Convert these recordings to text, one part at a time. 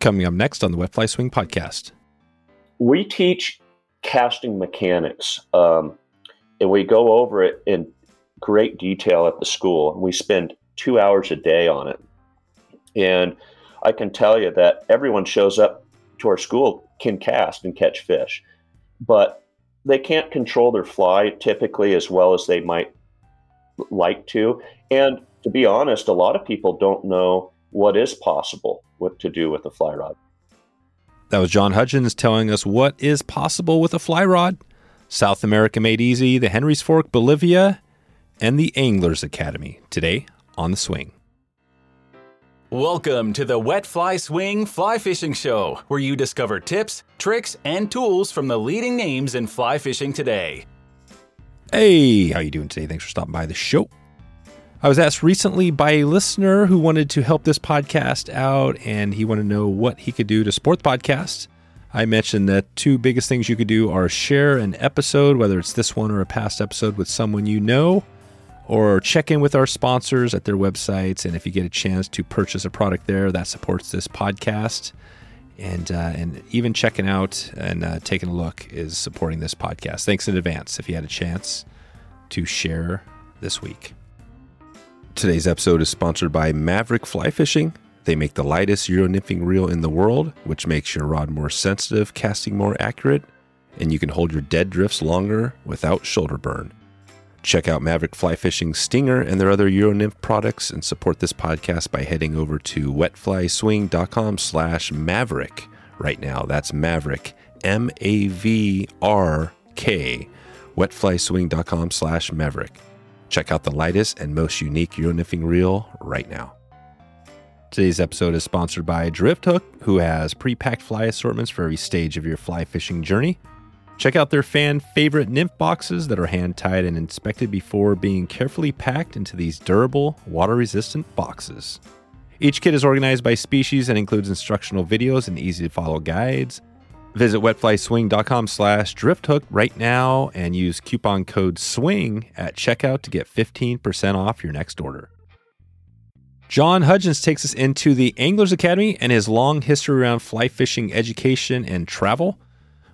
Coming up next on the Wet Fly Swing podcast. We teach casting mechanics, um, and we go over it in great detail at the school. We spend two hours a day on it. And I can tell you that everyone shows up to our school can cast and catch fish, but they can't control their fly typically as well as they might like to. And to be honest, a lot of people don't know what is possible what to do with a fly rod. That was John Hudgens telling us what is possible with a fly rod. South America Made Easy, the Henry's Fork, Bolivia, and the Anglers Academy today on the swing. Welcome to the Wet Fly Swing Fly Fishing Show, where you discover tips, tricks, and tools from the leading names in fly fishing today. Hey, how you doing today? Thanks for stopping by the show. I was asked recently by a listener who wanted to help this podcast out and he wanted to know what he could do to support the podcast. I mentioned that two biggest things you could do are share an episode, whether it's this one or a past episode, with someone you know or check in with our sponsors at their websites. And if you get a chance to purchase a product there that supports this podcast, and uh, and even checking out and uh, taking a look is supporting this podcast. Thanks in advance if you had a chance to share this week. Today's episode is sponsored by Mavrk Fly Fishing. They make the lightest Euro nymphing reel in the world, which makes your rod more sensitive, casting more accurate, and you can hold your dead drifts longer without shoulder burn. Check out Mavrk Fly Fishing Stinger and their other Euro Nymph products and support this podcast by heading over to wetflyswing.com slash maverick right now. That's Maverick, M-A-V-R-K, wetflyswing.com slash maverick. Check out the lightest and most unique Euro nymphing reel right now. Today's episode is sponsored by Drifthook, who has pre-packed fly assortments for every stage of your fly fishing journey. Check out their fan favorite nymph boxes that are hand tied and inspected before being carefully packed into these durable, water resistant boxes. Each kit is organized by species and includes instructional videos and easy to follow guides. Visit wetflyswing.com slash drifthook right now and use coupon code SWING at checkout to get 15% off your next order. John Hudgens takes us into the Anglers Academy and his long history around fly fishing education and travel.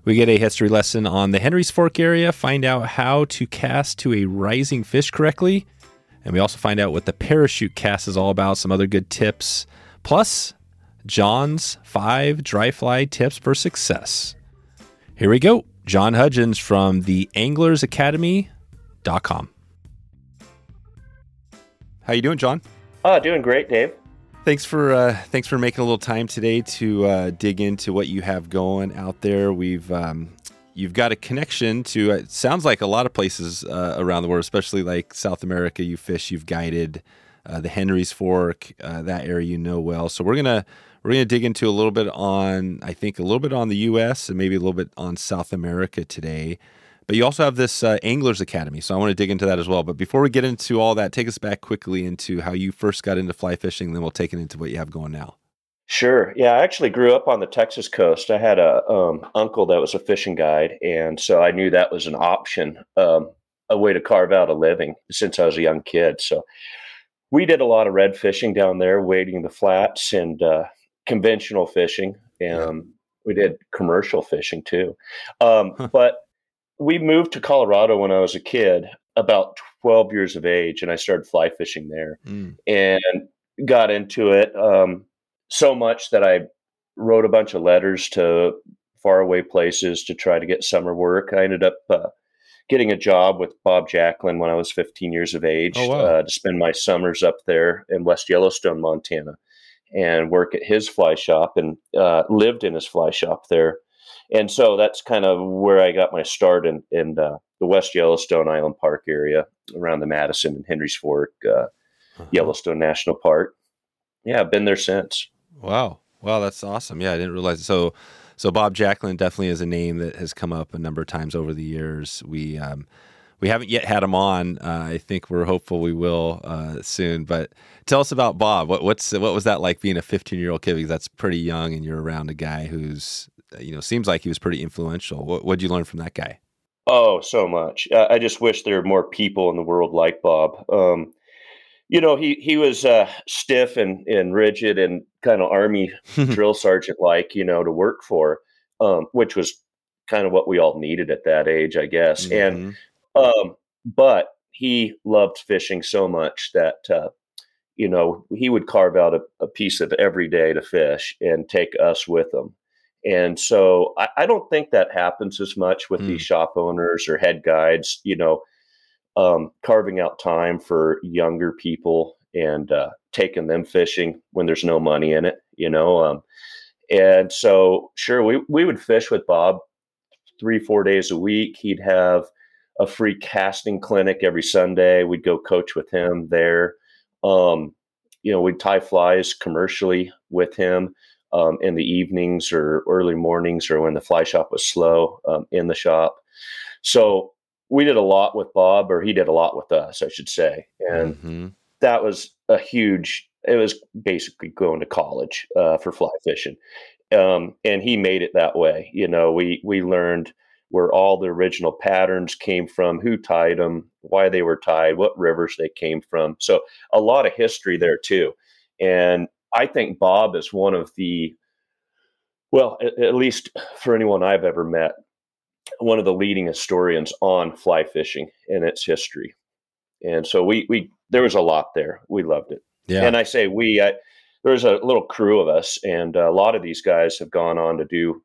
We get a history lesson on the Henry's Fork area, find out how to cast to a rising fish correctly, and we also find out what the parachute cast is all about, some other good tips, plus John's five dry fly tips for success. Here we go. John Hudgens from the anglersacademy.com. How you doing, John? Oh, doing great, Dave. Thanks for uh, thanks for making a little time today to uh, dig into what you have going out there. We've um, you've got a connection to it sounds like a lot of places uh, around the world, especially like South America. You fish, you've guided uh, the Henry's Fork, uh, that area you know well. So we're gonna we're gonna dig into a little bit on I think a little bit on the U.S. and maybe a little bit on South America today. But you also have this uh, Anglers Academy, so I want to dig into that as well. But before we get into all that, take us back quickly into how you first got into fly fishing, then we'll take it into what you have going now. Sure. Yeah, I actually grew up on the Texas coast. I had a um, uncle that was a fishing guide, and so I knew that was an option, um, a way to carve out a living since I was a young kid. So we did a lot of red fishing down there, wading the flats and uh, conventional fishing. and yeah. We did commercial fishing too, um, huh. but we moved to Colorado when I was a kid, about 12 years of age, and I started fly fishing there mm. and got into it um, so much that I wrote a bunch of letters to faraway places to try to get summer work. I ended up uh, getting a job with Bob Jacklin when I was 15 years of age oh, wow. uh, to spend my summers up there in West Yellowstone, Montana, and work at his fly shop and uh, lived in his fly shop there and so that's kind of where I got my start in in uh, the West Yellowstone Island Park area around the Madison and Henry's Fork, uh, uh-huh. Yellowstone National Park. Yeah, I've been there since. Wow, wow, that's awesome. Yeah, I didn't realize it. so. So Bob Jacklin definitely is a name that has come up a number of times over the years. We um, we haven't yet had him on. Uh, I think we're hopeful we will uh, soon. But tell us about Bob. What what's what was that like being a 15 year old kid? Because that's pretty young, and you're around a guy who's you know seems like he was pretty influential. What did you learn from that guy? Oh, so much. I just wish there were more people in the world like Bob. Um, you know, he he was uh, stiff and and rigid and kind of army drill sergeant like, you know, to work for, um, which was kind of what we all needed at that age, I guess. Mm-hmm. And um, but he loved fishing so much that uh, you know he would carve out a, a, piece of every day to fish and take us with him. And so I, I don't think that happens as much with mm. these shop owners or head guides. You know, um, carving out time for younger people and uh, taking them fishing when there's no money in it. You know, um, and so sure we we would fish with Bob three four days a week. He'd have a free casting clinic every Sunday. We'd go coach with him there. Um, you know, we'd tie flies commercially with him um, in the evenings or early mornings or when the fly shop was slow um, in the shop. So we did a lot with Bob, or he did a lot with us, I should say. And mm-hmm. that was a huge, it was basically going to college uh, for fly fishing. Um, and he made it that way. You know, we, we learned where all the original patterns came from, who tied them, why they were tied, what rivers they came from. So a lot of history there too. And I think Bob is one of the, well, at, at least for anyone I've ever met, one of the leading historians on fly fishing and its history. And so we we there was a lot there. We loved it. Yeah. And I say we, I, there was a little crew of us, and a lot of these guys have gone on to do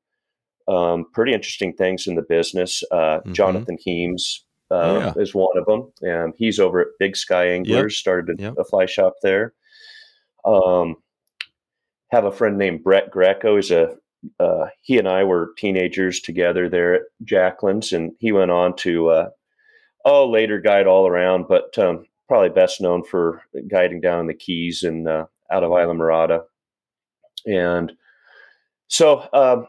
um, pretty interesting things in the business. Uh, mm-hmm. Jonathan Heames uh, oh, yeah. is one of them, and he's over at Big Sky Anglers. Yep. Started a, yep. a, fly shop there. Um, have a friend named Brett Greco. He's a uh, he and I were teenagers together there at Jacklin's, and he went on to uh, oh later guide all around, but um, probably best known for guiding down in the Keys and uh, out of Islamorada. And so um,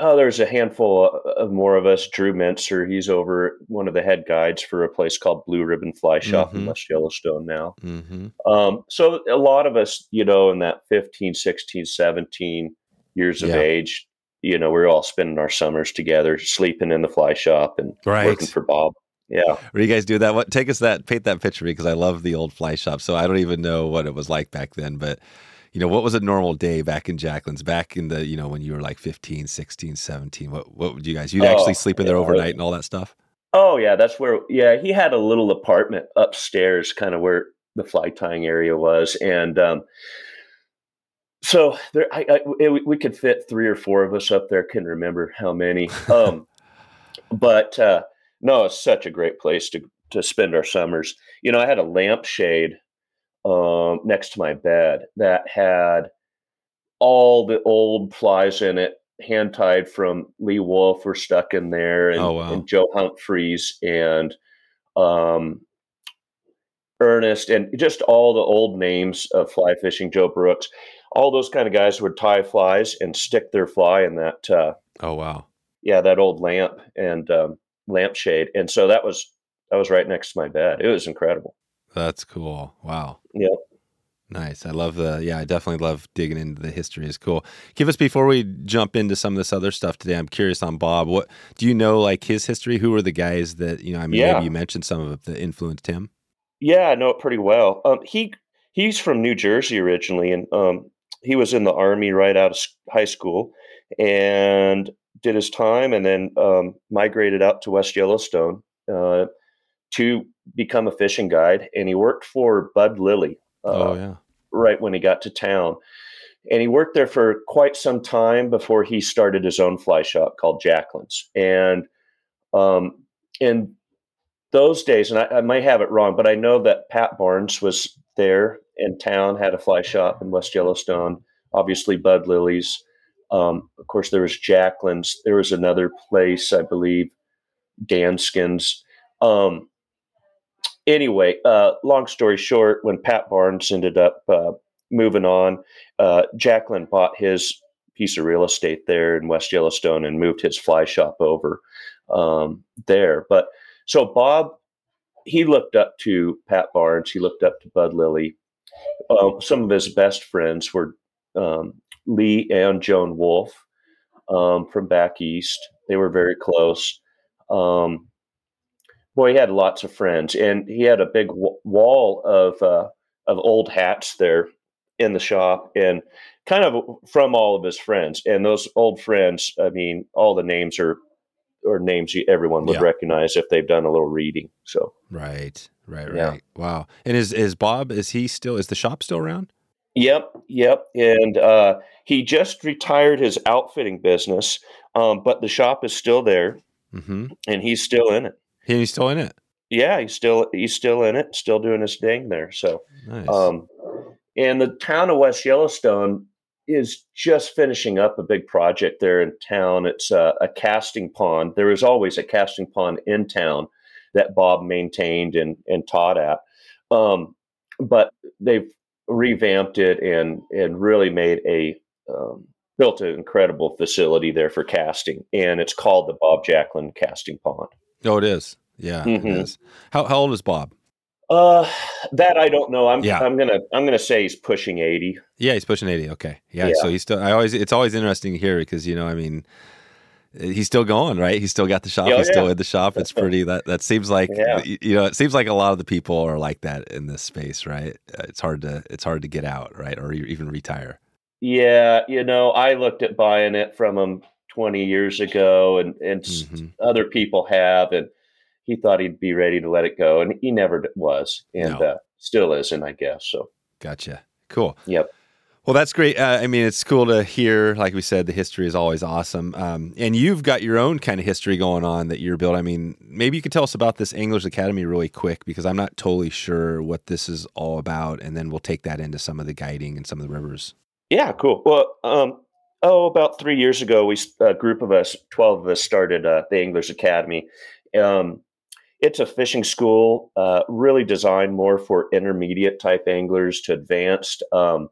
oh, there's a handful of more of us. Drew Mentzer, he's over one of the head guides for a place called Blue Ribbon Fly Shop mm-hmm. in West Yellowstone now. Mm-hmm. Um, so a lot of us, you know, in that 15, 16, 17 years of yeah. age, you know, we are all spending our summers together, sleeping in the fly shop and right. working for Bob. Yeah. Where you guys do that? What take us that paint that picture because I love the old fly shop. So I don't even know what it was like back then, but you know, what was a normal day back in Jacklin's back in the, you know, when you were like 15, 16, 17? What, what would you guys, you'd oh, actually sleep in there yeah, overnight and all that stuff? Oh, yeah. That's where, yeah, he had a little apartment upstairs, kind of where the fly tying area was. And, um, so there, I, I it, we could fit three or four of us up there. Couldn't remember how many. Um, but uh, no, it's such a great place to to spend our summers. You know, I had a lampshade um, next to my bed that had all the old flies in it, hand tied from Lee Wulff were stuck in there, and, oh, wow. and Joe Humphreys and um, Ernest, and just all the old names of fly fishing. Joe Brooks, all those kind of guys would tie flies and stick their fly in that. Uh, oh wow! Yeah, that old lamp and um, lampshade, and so that was that was right next to my bed. It was incredible. That's cool. Wow. Yep. Nice. I love the yeah, I definitely love digging into the history. Is cool. Give us before we jump into some of this other stuff today. I'm curious on Bob. What do you know like his history? Who were the guys that, you know, I mean yeah. maybe you mentioned some of that influenced him? Yeah, I know it pretty well. Um, he he's from New Jersey originally and um, he was in the army right out of high school and did his time and then um, migrated out to West Yellowstone uh, to become a fishing guide, and he worked for Bud Lilly. Uh, oh yeah. Right when he got to town, and he worked there for quite some time before he started his own fly shop called Jacklin's. And um, in those days, and I, I might have it wrong, but I know that Pat Barnes was there in town, had a fly shop in West Yellowstone. Obviously, Bud Lilly's. Um, of course, there was Jacklin's. There was another place, I believe, Danskin's. Um, anyway, uh, long story short, when Pat Barnes ended up uh, moving on, uh, Jacklin bought his piece of real estate there in West Yellowstone and moved his fly shop over um, there. But so Bob, he looked up to Pat Barnes, he looked up to Bud Lilly. Um, some of his best friends were um, Lee and Joan Wulff um, from back east. They were very close. Um, boy, he had lots of friends, and he had a big w- wall of uh, of old hats there in the shop and kind of from all of his friends. And those old friends, I mean, all the names are or names everyone would Yeah. recognize if they've done a little reading. So Right. Right. Yeah. Right. Wow. And is is Bob? Is he still? Is the shop still around? Yep, yep. And uh, he just retired his outfitting business, um, but the shop is still there, Mm-hmm. and he's still in it. He's still in it. Yeah, he's still he's still in it, still doing his thing there. So, Nice. um, and the town of West Yellowstone is just finishing up a big project there in town. It's a, a casting pond. There is always a casting pond in town that Bob maintained and and taught at, um, but they've revamped it and and really made a um, built an incredible facility there for casting, and it's called the Bob Jacklin Casting Pond. Oh, it is. Yeah. it Mhm. is. How how old is Bob? Uh, that I don't know. I'm Yeah. I'm gonna I'm gonna say he's pushing eighty. Yeah, he's pushing eighty. Okay. Yeah. Yeah. So he's still. I always. It's always interesting to hear because you know. I mean. He's still going, right? He's still got the shop. Oh, he's still yeah. in the shop. It's pretty. That that seems like you know. It seems like a lot of the people are like that in this space, right? Uh, It's hard to it's hard to get out, right, or even retire. Yeah, you know, I looked at buying it from him 20 years ago, and and Mhm. other people have, and he thought he'd be ready to let it go, and he never was, and No. uh, still isn't, I guess. So, Gotcha. Cool. yep. Well, that's great. Uh, I mean, it's cool to hear. Like we said, the history is always awesome. Um, and you've got your own kind of history going on that you're building. I mean, maybe you could tell us about this Anglers Academy really quick because I'm not totally sure what this is all about. And then we'll take that into some of the guiding and some of the rivers. Yeah, cool. Well, um, oh, about three years ago, we a group of us, twelve of us, started uh, the Anglers Academy. Um, it's a fishing school, uh, really designed more for intermediate type anglers to advanced um,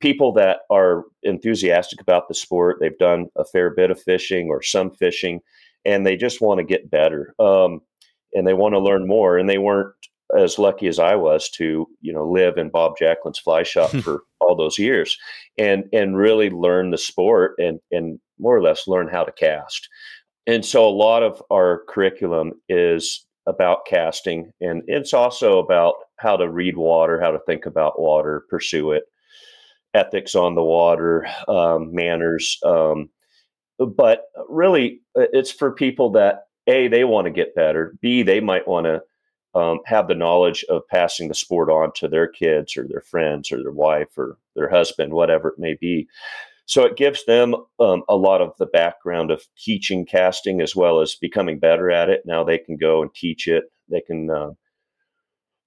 people that are enthusiastic about the sport. They've done a fair bit of fishing or some fishing, and they just want to get better. Um, and they want to learn more. And they weren't as lucky as I was to, you know, live in Bob Jacklin's fly shop for all those years and and really learn the sport and and more or less learn how to cast. And so a lot of our curriculum is about casting and it's also about how to read water, how to think about water, pursue it, ethics on the water, um, manners. Um, but really, uh, it's for people that a they want to get better. B they might want to um, have the knowledge of passing the sport on to their kids or their friends or their wife or their husband, whatever it may be. So it gives them um, a lot of the background of teaching casting as well as becoming better at it. Now they can go and teach it. They can, uh,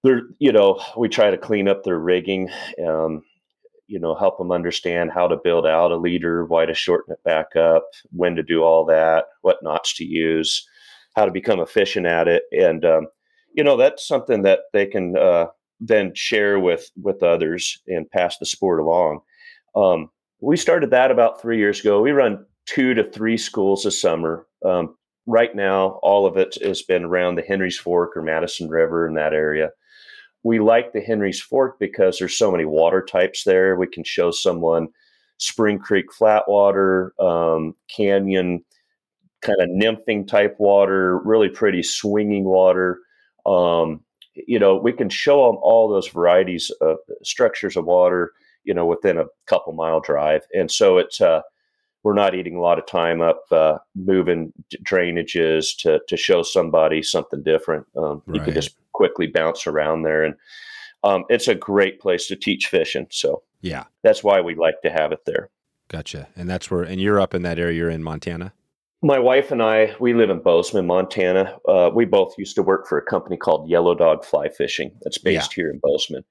they're, you know, we try to clean up their rigging, um, you know, help them understand how to build out a leader, why to shorten it back up, when to do all that, what knots to use, how to become efficient at it. And, um, you know, that's something that they can uh, then share with with others and pass the sport along. Um, we started that about three years ago. We run two to three schools a summer. Um, right now, all of it has been around the Henry's Fork or Madison River in that area. We like the Henry's Fork because there's so many water types there. We can show someone Spring Creek flatwater, um, canyon, kind of nymphing type water, really pretty swinging water. Um, you know, we can show them all those varieties of structures of water, you know, within a couple mile drive. And so it's, uh, we're not eating a lot of time up uh, moving drainages to, to show somebody something different. Um, You can just quickly bounce around there. And um, it's a great place to teach fishing. So Yeah. that's why we like to have it there. Gotcha. And that's where, and you're up in that area. You're in Montana. My wife and I, we live in Bozeman, Montana. Uh, we both used to work for a company called Yellow Dog Fly Fishing that's based here in Bozeman.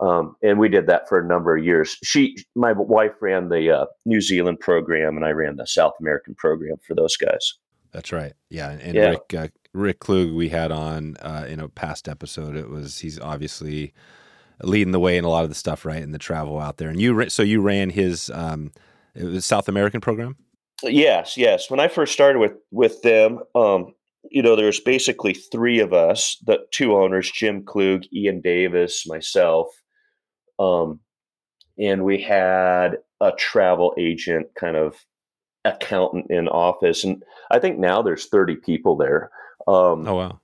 Um, and we did that for a number of years. She, my wife ran the uh, New Zealand program and I ran the South American program for those guys. That's right. Yeah. And, and Yeah. Rick, uh, Rick Klug, we had on uh, in a past episode. It was, he's obviously leading the way in a lot of the stuff, right? In the travel out there. And you, so you ran his, um, it was South American program? Yes, yes. When I first started with with them, um, you know, there's basically three of us, the two owners, Jim Klug, Ian Davis, myself, um, and we had a travel agent, kind of accountant in office, and I think now there's 30 people there. Um, Oh, wow.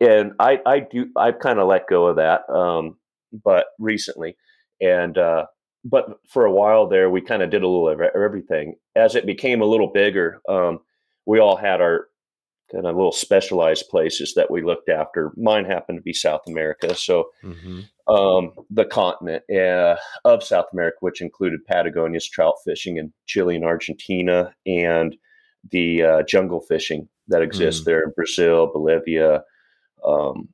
and I, I do, I've kind of let go of that. Um, but recently, and uh, but for a while there, we kind of did a little of everything. As it became a little bigger, um, we all had our kind of little specialized places that we looked after. Mine happened to be South America, so mm-hmm. um, the continent uh, of South America, which included Patagonia's trout fishing in Chile and Argentina, and the uh, jungle fishing that exists mm. there in Brazil, Bolivia. Um,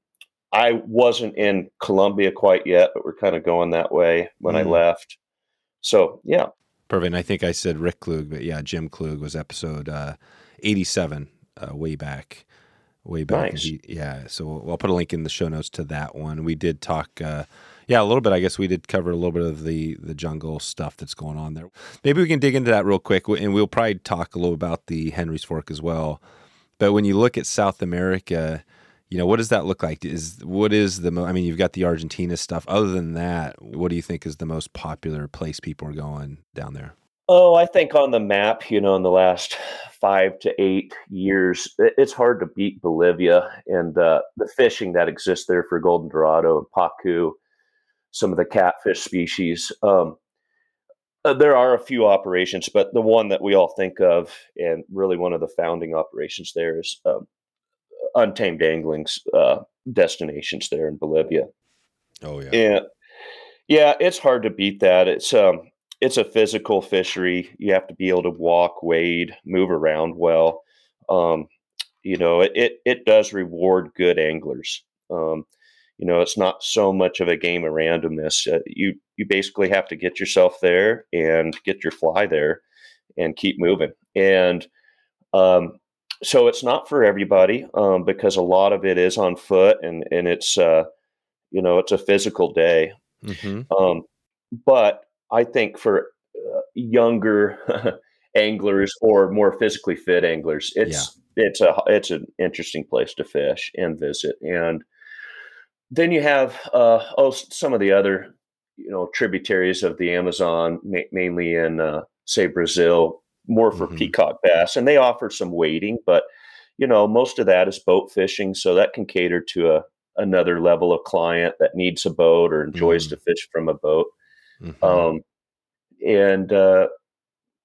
I wasn't in Colombia quite yet, but we're kind of going that way when mm. I left. So yeah, perfect. I think I said Rick Klug, but yeah, Jim Klug was episode uh, eighty-seven, uh, way back, way back. Nice. He, yeah, so I'll put a link in the show notes to that one. We did talk. Uh, yeah, a little bit. I guess we did cover a little bit of the the jungle stuff that's going on there. Maybe we can dig into that real quick, and we'll probably talk a little about the Henry's Fork as well. But when you look at South America, you know what does that look like? Is what is the? Mo- I mean, you've got the Argentina stuff. Other than that, what do you think is the most popular place people are going down there? Oh, I think on the map, you know, in the last five to eight years, it's hard to beat Bolivia and uh, the fishing that exists there for golden dorado and pacu some of the catfish species. Um, uh, there are a few operations, but the one that we all think of, and really one of the founding operations there, is um, Untamed Angling's uh, destinations there in Bolivia. Oh yeah, and yeah, it's hard to beat that. It's um, it's a physical fishery. You have to be able to walk, wade, move around well. Um, you know, it, it, it does reward good anglers. Um, you know, it's not so much of a game of randomness. Uh, you you basically have to get yourself there and get your fly there, and keep moving. And um, so it's not for everybody um, because a lot of it is on foot, and and it's uh, you know it's a physical day. Mm-hmm. Um, but I think for uh, younger anglers or more physically fit anglers, it's yeah. it's a it's an interesting place to fish and visit and then you have uh, oh some of the other you know tributaries of the Amazon, ma- mainly in uh, say Brazil, more for mm-hmm. peacock bass, and they offer some wading, but you know most of that is boat fishing, so that can cater to a another level of client that needs a boat or enjoys mm-hmm. to fish from a boat. Mm-hmm. Um, and uh,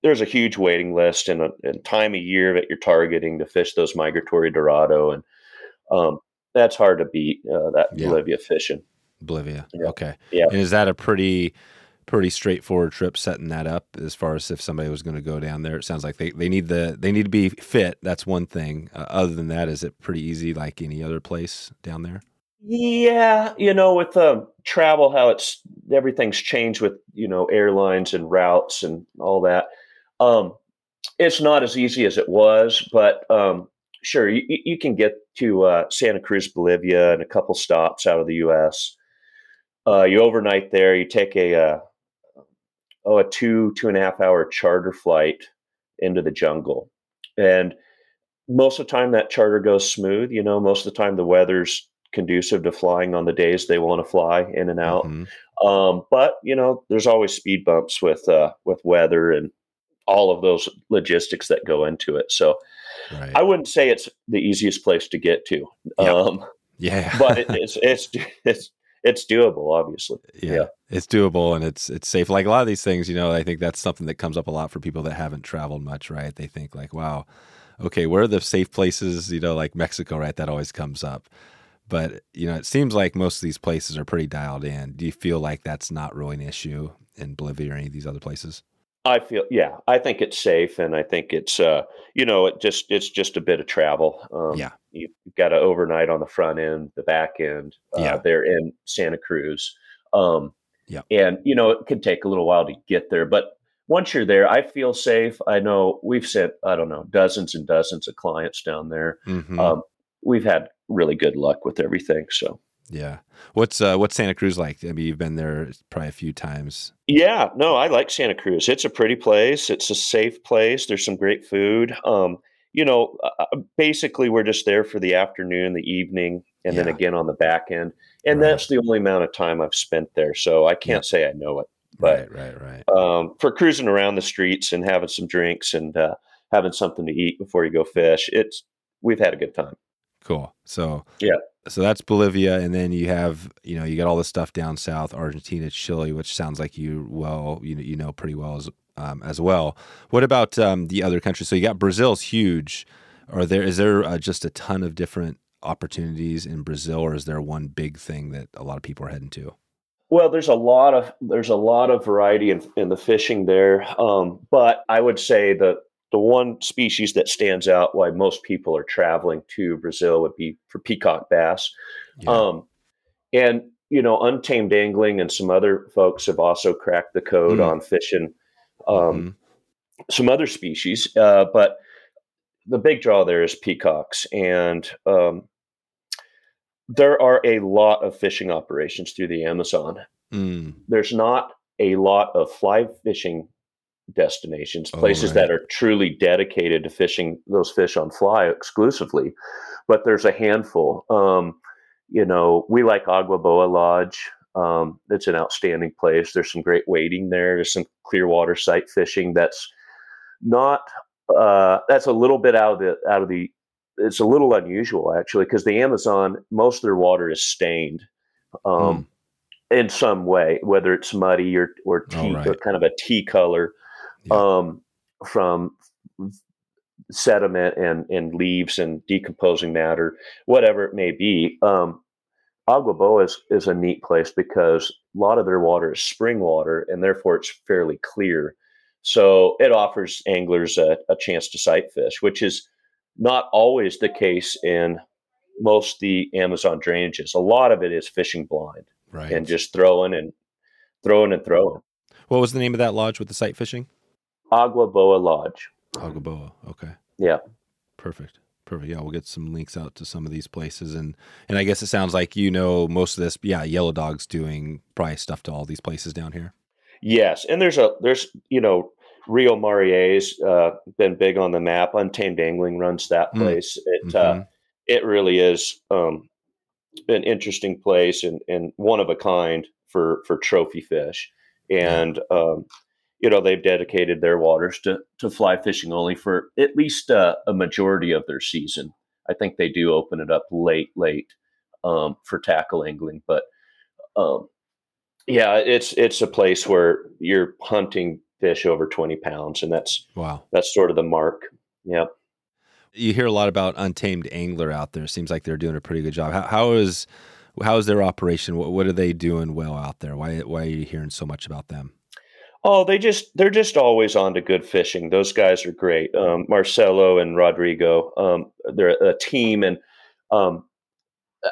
there's a huge waiting list and, a, and time of year that you're targeting to fish those migratory dorado and um, that's hard to beat. Uh, that yeah. Bolivia fishing. Bolivia. Yeah. Okay. Yeah. And is that a pretty pretty straightforward trip setting that up as far as if somebody was going to go down there it sounds like they, they need the they need to be fit that's one thing uh, other than that is it pretty easy like any other place down there yeah you know with the travel how it's everything's changed with you know airlines and routes and all that um it's not as easy as it was but um sure, you, you can get to uh, Santa Cruz, Bolivia, and a couple stops out of the U.S. Uh, you overnight there. You take a uh, oh a two two and a half hour charter flight into the jungle, and most of the time that charter goes smooth. You know, most of the time the weather's conducive to flying on the days they want to fly in and out. Mm-hmm. Um, but you know, there's always speed bumps with uh, with weather and all of those logistics that go into it. So right. I wouldn't say it's the easiest place to get to. Yep. Um, yeah, but it, it's it's it's it's doable, obviously. Yeah, yeah, it's doable and it's it's safe. Like a lot of these things, you know, I think that's something that comes up a lot for people that haven't traveled much, right? They think like, wow, okay, where are the safe places? You know, like Mexico, right? That always comes up. But you know, it seems like most of these places are pretty dialed in. Do you feel like that's not really an issue in Bolivia or any of these other places? I feel yeah, I think it's safe, and I think it's uh, you know, it just it's just a bit of travel. Um, yeah, you've got to overnight on the front end, the back end. Uh, yeah, they're in Santa Cruz. Um, yeah, and you know, it could take a little while to get there, but once you're there, I feel safe. I know we've sent I don't know dozens and dozens of clients down there. Mm-hmm. Um, we've had really good luck with everything. So yeah. What's uh, what's Santa Cruz like? I mean, you've been there probably a few times. Yeah. No, I like Santa Cruz. It's a pretty place. It's a safe place. There's some great food. Um, you know, uh, uh basically, we're just there for the afternoon, the evening, and yeah. then again on the back end. And right. that's the only amount of time I've spent there. So I can't say I know it. But, right, right, right. Um, for cruising around the streets and having some drinks and uh, having something to eat before you go fish, it's we've had a good time. Cool. So yeah, so that's Bolivia, and then you have you know you got all the stuff down south, Argentina, Chile, which sounds like you well you know you know pretty well as um, as well. What about um, the other countries? So you got Brazil's huge. Are there is there uh, just a ton of different opportunities in Brazil, or is there one big thing that a lot of people are heading to? Well, there's a lot of there's a lot of variety in, in the fishing there, um, but I would say that the one species that stands out why most people are traveling to Brazil would be for peacock bass. Yeah. Um, and you know, untamed angling and some other folks have also cracked the code mm. on fishing um, mm-hmm. some other species, uh, but the big draw there is peacocks, and um, there are a lot of fishing operations through the Amazon. Mm. There's not a lot of fly fishing destinations, oh, places right. that are truly dedicated to fishing those fish on fly exclusively, but there's a handful. Um, you know, we like Agua Boa Lodge. Um, it's an outstanding place. There's some great wading there. There's some clear water sight fishing that's not uh, that's a little bit out of the out of the it's a little unusual actually because the Amazon most of their water is stained um, mm. in some way, whether it's muddy or or, tea, right. or kind of a tea color yeah. um, from sediment and and leaves and decomposing matter, whatever it may be. Um, Agua Boa is, is a neat place because a lot of their water is spring water and therefore it's fairly clear. So it offers anglers a, a chance to sight fish, which is not always the case in most the Amazon drainages. A lot of it is fishing blind right. and just throwing and throwing and throwing. What was the name of that lodge with the sight fishing? Agua Boa Lodge. Agua Boa. Okay. Yeah. Perfect. Perfect. Yeah, we'll get some links out to some of these places, and and I guess it sounds like you know most of this. Yeah, Yellow Dog's doing probably stuff to all these places down here. Yes, and there's a there's you know Rio Marié's uh, been big on the map. Untamed Angling runs that mm. place. Mm. It uh, mm-hmm. it really is um, an interesting place and and one of a kind for for trophy fish. And um, you know they've dedicated their waters to to fly fishing only for at least uh, a majority of their season. I think they do open it up late, late um, for tackle angling, but um, yeah, it's it's a place where you're hunting fish over twenty pounds, and that's wow, that's sort of the mark. Yep. You hear a lot about untamed angler out there. Seems like they're doing a pretty good job. How, how is how is their operation? What, what are they doing well out there? Why why are you hearing so much about them? Oh, they just they're just always on to good fishing. Those guys are great. Um, Marcelo and Rodrigo, um, they're a team, and um,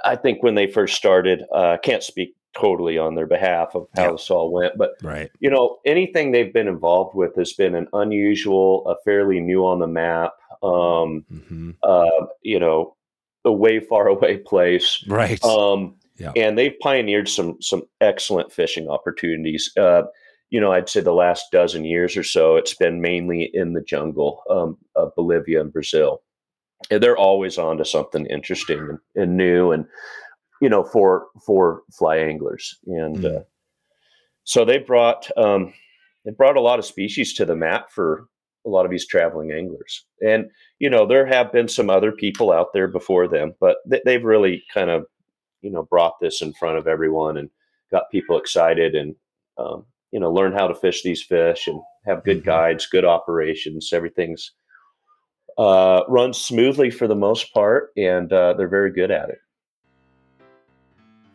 I think when they first started, uh, I uh, can't speak totally on their behalf of how yeah. this all went, but right. you know, anything they've been involved with has been an unusual, a fairly new on the map, um, mm-hmm. uh, you know, a way far away place, right? Um, yeah. and they've pioneered some some excellent fishing opportunities. Uh, you know, I'd say the last dozen years or so, it's been mainly in the jungle um, of Bolivia and Brazil. And they're always on to something interesting and, and new, and you know, for for fly anglers. And mm. uh, so they brought um, they brought a lot of species to the map for a lot of these traveling anglers. And you know, there have been some other people out there before them, but they, they've really kind of you know brought this in front of everyone and got people excited and um, you know learn how to fish these fish and have good mm-hmm. guides, good operations. Everything's uh, runs smoothly for the most part, and uh, they're very good at it.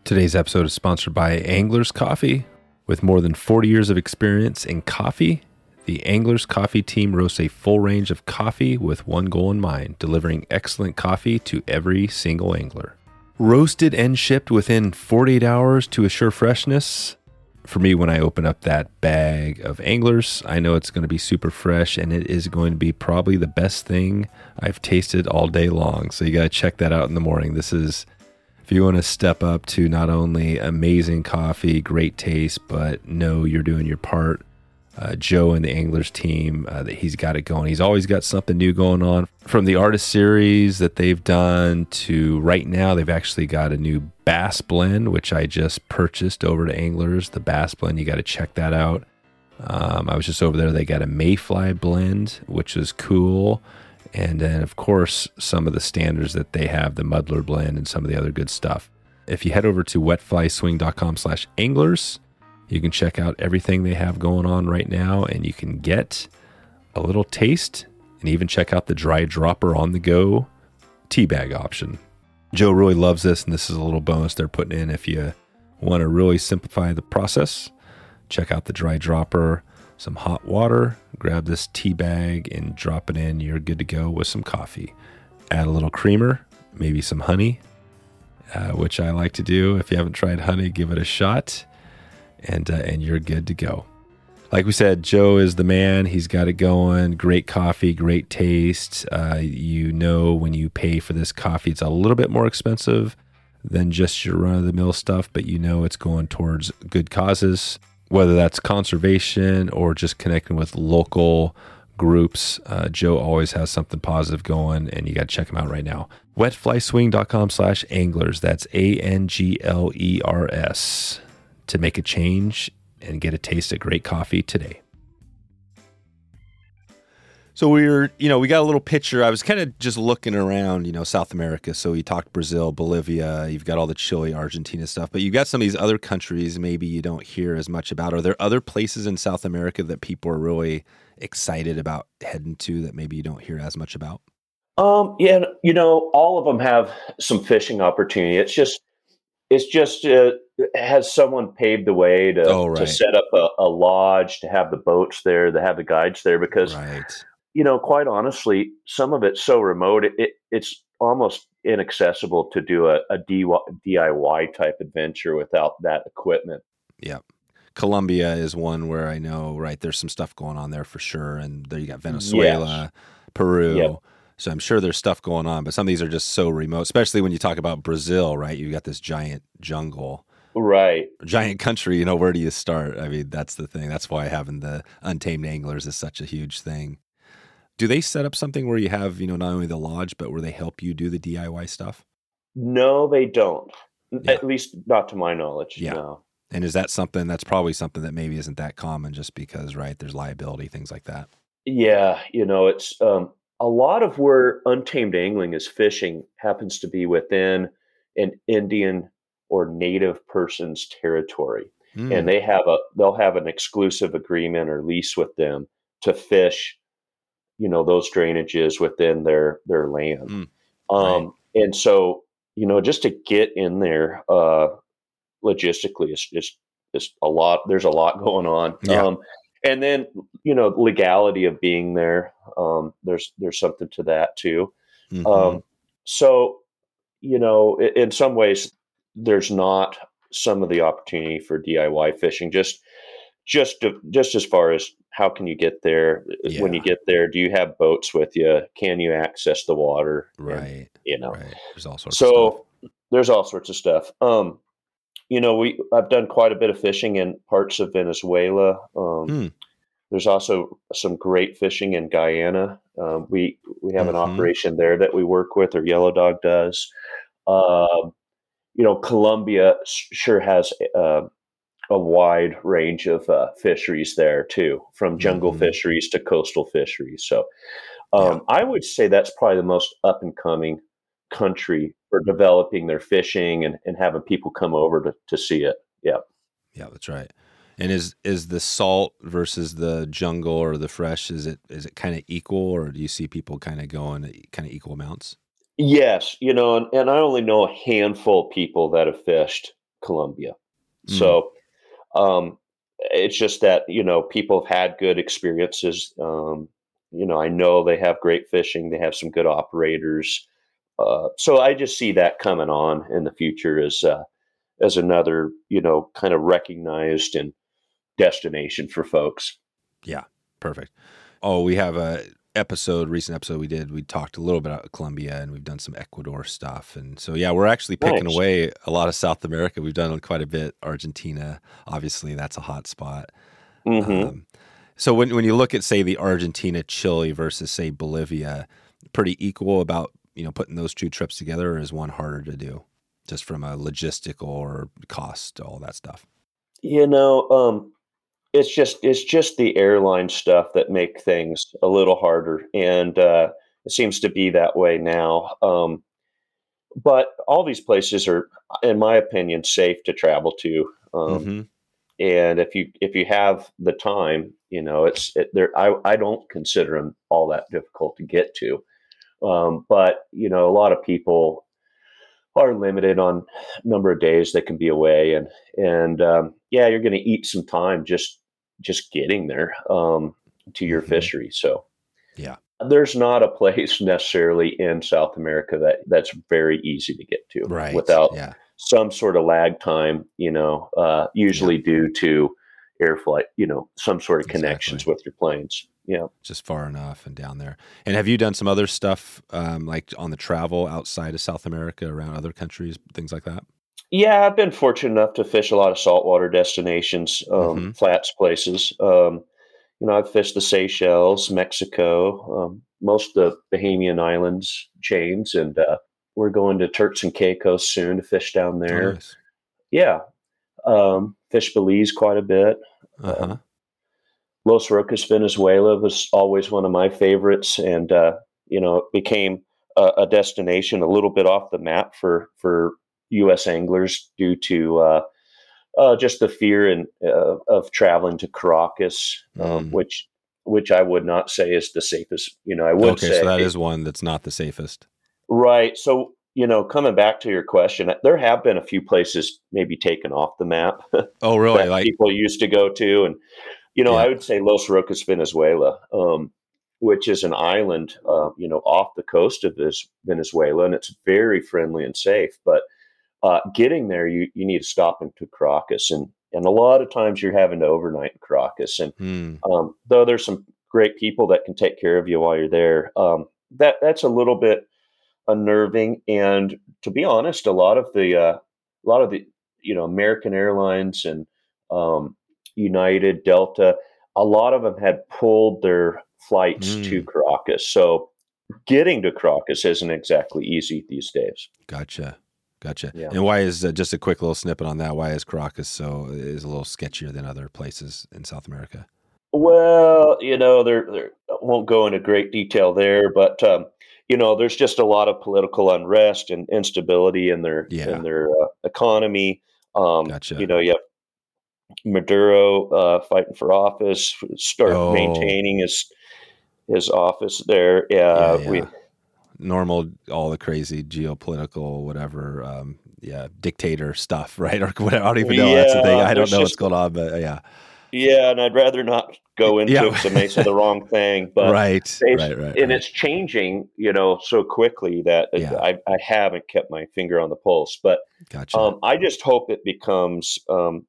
Today's episode is sponsored by Anglers Coffee. With more than 40 years of experience in coffee, the Anglers Coffee team roasts a full range of coffee with one goal in mind delivering excellent coffee to every single angler. Roasted and shipped within 48 hours to assure freshness, for me, when I open up that bag of anglers, I know it's going to be super fresh and it is going to be probably the best thing I've tasted all day long. So you got to check that out in the morning. This is, if you want to step up to not only amazing coffee, great taste, but know you're doing your part uh, Joe and the Anglers team uh, that he's got it going. He's always got something new going on. From the artist series that they've done to right now, they've actually got a new bass blend, which I just purchased over to Anglers. The bass blend, you got to check that out. Um, I was just over there. They got a Mayfly blend, which is cool. And then, of course, some of the standards that they have, the Muddler blend and some of the other good stuff. If you head over to wetflyswing.com slash anglers, you can check out everything they have going on right now and you can get a little taste and even check out the dry dropper on the go tea bag option. Joe really loves this, and this is a little bonus they're putting in if you want to really simplify the process. Check out the dry dropper, some hot water, grab this tea bag and drop it in. You're good to go with some coffee. Add a little creamer, maybe some honey, uh, which I like to do. If you haven't tried honey, give it a shot, and uh, and you're good to go like we said, Joe is the man. He's got it going. Great coffee, great taste. Uh, you know, when you pay for this coffee, it's a little bit more expensive than just your run of the mill stuff, but you know it's going towards good causes, whether that's conservation or just connecting with local groups. Uh, Joe always has something positive going, and you got to check him out right now. Wetflyswing.com slash anglers. That's A N G L E R S to make a change and get a taste of great coffee today. So we are you know, we got a little picture. I was kind of just looking around, you know, South America. So we talked Brazil, Bolivia, you've got all the Chile, Argentina stuff, but you've got some of these other countries maybe you don't hear as much about. Are there other places in South America that people are really excited about heading to that maybe you don't hear as much about? Um, yeah, you know, all of them have some fishing opportunity. It's just it's just uh, has someone paved the way to, oh, right. to set up a, a, lodge, to have the boats there, to have the guides there, because right. you know, quite honestly, some of it's so remote, it, it it's almost inaccessible to do a, a DIY type adventure without that equipment. Yeah. Colombia is one where I know, right, there's some stuff going on there for sure. And there you got Venezuela, yes. Peru. Yep. So I'm sure there's stuff going on, but some of these are just so remote, especially when you talk about Brazil, right? You've got this giant jungle. Right. Giant country, you know, where do you start? I mean, that's the thing. That's why having the untamed anglers is such a huge thing. Do they set up something where you have, you know, not only the lodge, but where they help you do the DIY stuff? No, they don't. Yeah. At least not to my knowledge. Yeah. No. And is that something that's probably something that maybe isn't that common just because, right, there's liability, things like that? Yeah. You know, it's, um, a lot of where untamed angling is fishing happens to be within an Indian or native person's territory. Mm. And they have a they'll have an exclusive agreement or lease with them to fish, you know, those drainages within their their land. Mm. Um, right. and so, you know, just to get in there uh logistically is is is a lot there's a lot going on. Yeah. Um, and then you know legality of being there um, there's there's something to that too. Mm-hmm. um, so you know in, in, some ways there's not some of the opportunity for diy fishing just just to, just as far as how can you get there? Yeah. when you get there do you have boats with you? Can you access the water? Right. and, you know. Right. there's all sorts so there's all sorts of stuff. Um you know, we I've done quite a bit of fishing in parts of Venezuela. Um, hmm. There's also some great fishing in Guyana. Um, we we have mm-hmm. an operation there that we work with, or Yellow Dog does. Um, you know, Colombia sure has uh, a wide range of uh, fisheries there too, from jungle mm-hmm. fisheries to coastal fisheries. So, um, yeah. I would say that's probably the most up and coming country for developing their fishing and, and having people come over to, to see it. Yeah. Yeah, that's right. And is is the salt versus the jungle or the fresh is it is it kind of equal or do you see people kind of going kind of equal amounts? Yes, you know, and, and I only know a handful of people that have fished Colombia. Mm. So um it's just that, you know, people have had good experiences. Um, you know, I know they have great fishing, they have some good operators. Uh, so I just see that coming on in the future as uh, as another you know kind of recognized and destination for folks. Yeah, perfect. Oh, we have a episode, recent episode we did. We talked a little bit about Colombia and we've done some Ecuador stuff, and so yeah, we're actually picking nice. away a lot of South America. We've done quite a bit. Argentina, obviously, that's a hot spot. Mm-hmm. Um, so when when you look at say the Argentina, Chile versus say Bolivia, pretty equal about you know putting those two trips together, or is one harder to do, just from a logistical or cost, all that stuff? You know, um, it's just it's just the airline stuff that make things a little harder, and uh, it seems to be that way now. Um, but all these places are, in my opinion, safe to travel to. Um, Mm-hmm. And if you if you have the time, you know, it's it, there. I I don't consider them all that difficult to get to. Um, but you know, a lot of people are limited on number of days they can be away, and and um, yeah, you're going to eat some time just just getting there um, to your Mhm. fishery. So Yeah. there's not a place necessarily in South America that that's very easy to get to Right. without yeah. some sort of lag time. You know, uh, usually due to air flight. You know, some sort of connections with your planes. Yeah. just far enough and down there. And have you done some other stuff um, like on the travel outside of South America, around other countries, things like that? Yeah, I've been fortunate enough to fish a lot of saltwater destinations, um, Mhm. flats places. Um, you know, I've fished the Seychelles, Mexico, um, most of the Bahamian Islands chains, and uh, we're going to Turks and Caicos soon to fish down Oh, there. nice. Yeah, um, fish Belize quite a bit. Uh-huh. Los Roques, Venezuela was always one of my favorites, and uh, you know, it became a, a destination a little bit off the map for for U.S. anglers due to uh, uh, just the fear and uh, of traveling to Caracas, um, Mm. which which I would not say is the safest. You know, I would okay, say so that is one that's not the safest. right. So you know, coming back to your question, there have been a few places maybe taken off the map Oh, really? that Like, people used to go to. And, you know, Yeah. I would say Los Roques, Venezuela, um, which is an island, uh, you know, off the coast of this Venezuela, and it's very friendly and safe. But uh, getting there, you, you need to stop into Caracas. And, and a lot of times you're having to overnight in Caracas. And hmm, um, though there's some great people that can take care of you while you're there, um, that that's a little bit unnerving. And to be honest, a lot of the uh, a lot of the you know American Airlines and um, United, Delta, a lot of them had pulled their flights to Caracas. So getting to Caracas isn't exactly easy these days. gotcha. Gotcha. Yeah. And why is uh, just a quick little snippet on that? Why is Caracas so is a little sketchier than other places in South America? Well, you know, there, there won't go into great detail there, but um, you know, there's just a lot of political unrest and instability in their Yeah. in their uh, economy. Um, Gotcha. You know, you have Maduro uh, fighting for office, start Oh. maintaining his his office there. Uh, yeah, We, normal, all the crazy geopolitical, whatever, um, yeah, dictator stuff, right? Or whatever. I don't even know. That's the thing. I don't know what's going on, but uh, yeah, yeah, and I'd rather not go into Yeah. it because may say the wrong thing. But right, Basi- right, right, and right. it's changing, you know, so quickly that Yeah. I, I haven't kept my finger on the pulse. But Gotcha. um, I just hope it becomes, um,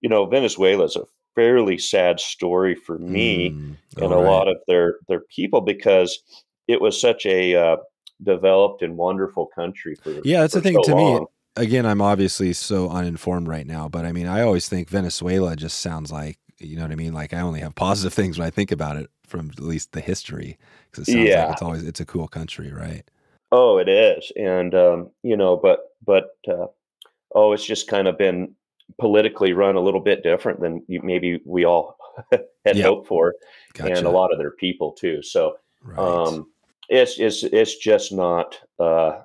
you know, Venezuela is a fairly sad story for me Mm, and a right. lot of their their people because it was such a uh, developed and wonderful country for Yeah, that's the thing so to me. Again, I'm obviously so uninformed right now, but I mean, I always think Venezuela just sounds like, you know what I mean? Like I only have positive things when I think about it from at least the history, because it sounds Yeah. like it's always it's a cool country, right? Oh, it is, and um, you know, but but uh, oh, it's just kind of been politically run a little bit different than maybe we all had Yeah. hoped for, Gotcha. and a lot of their people too. So right. um, it's it's it's just not. Uh,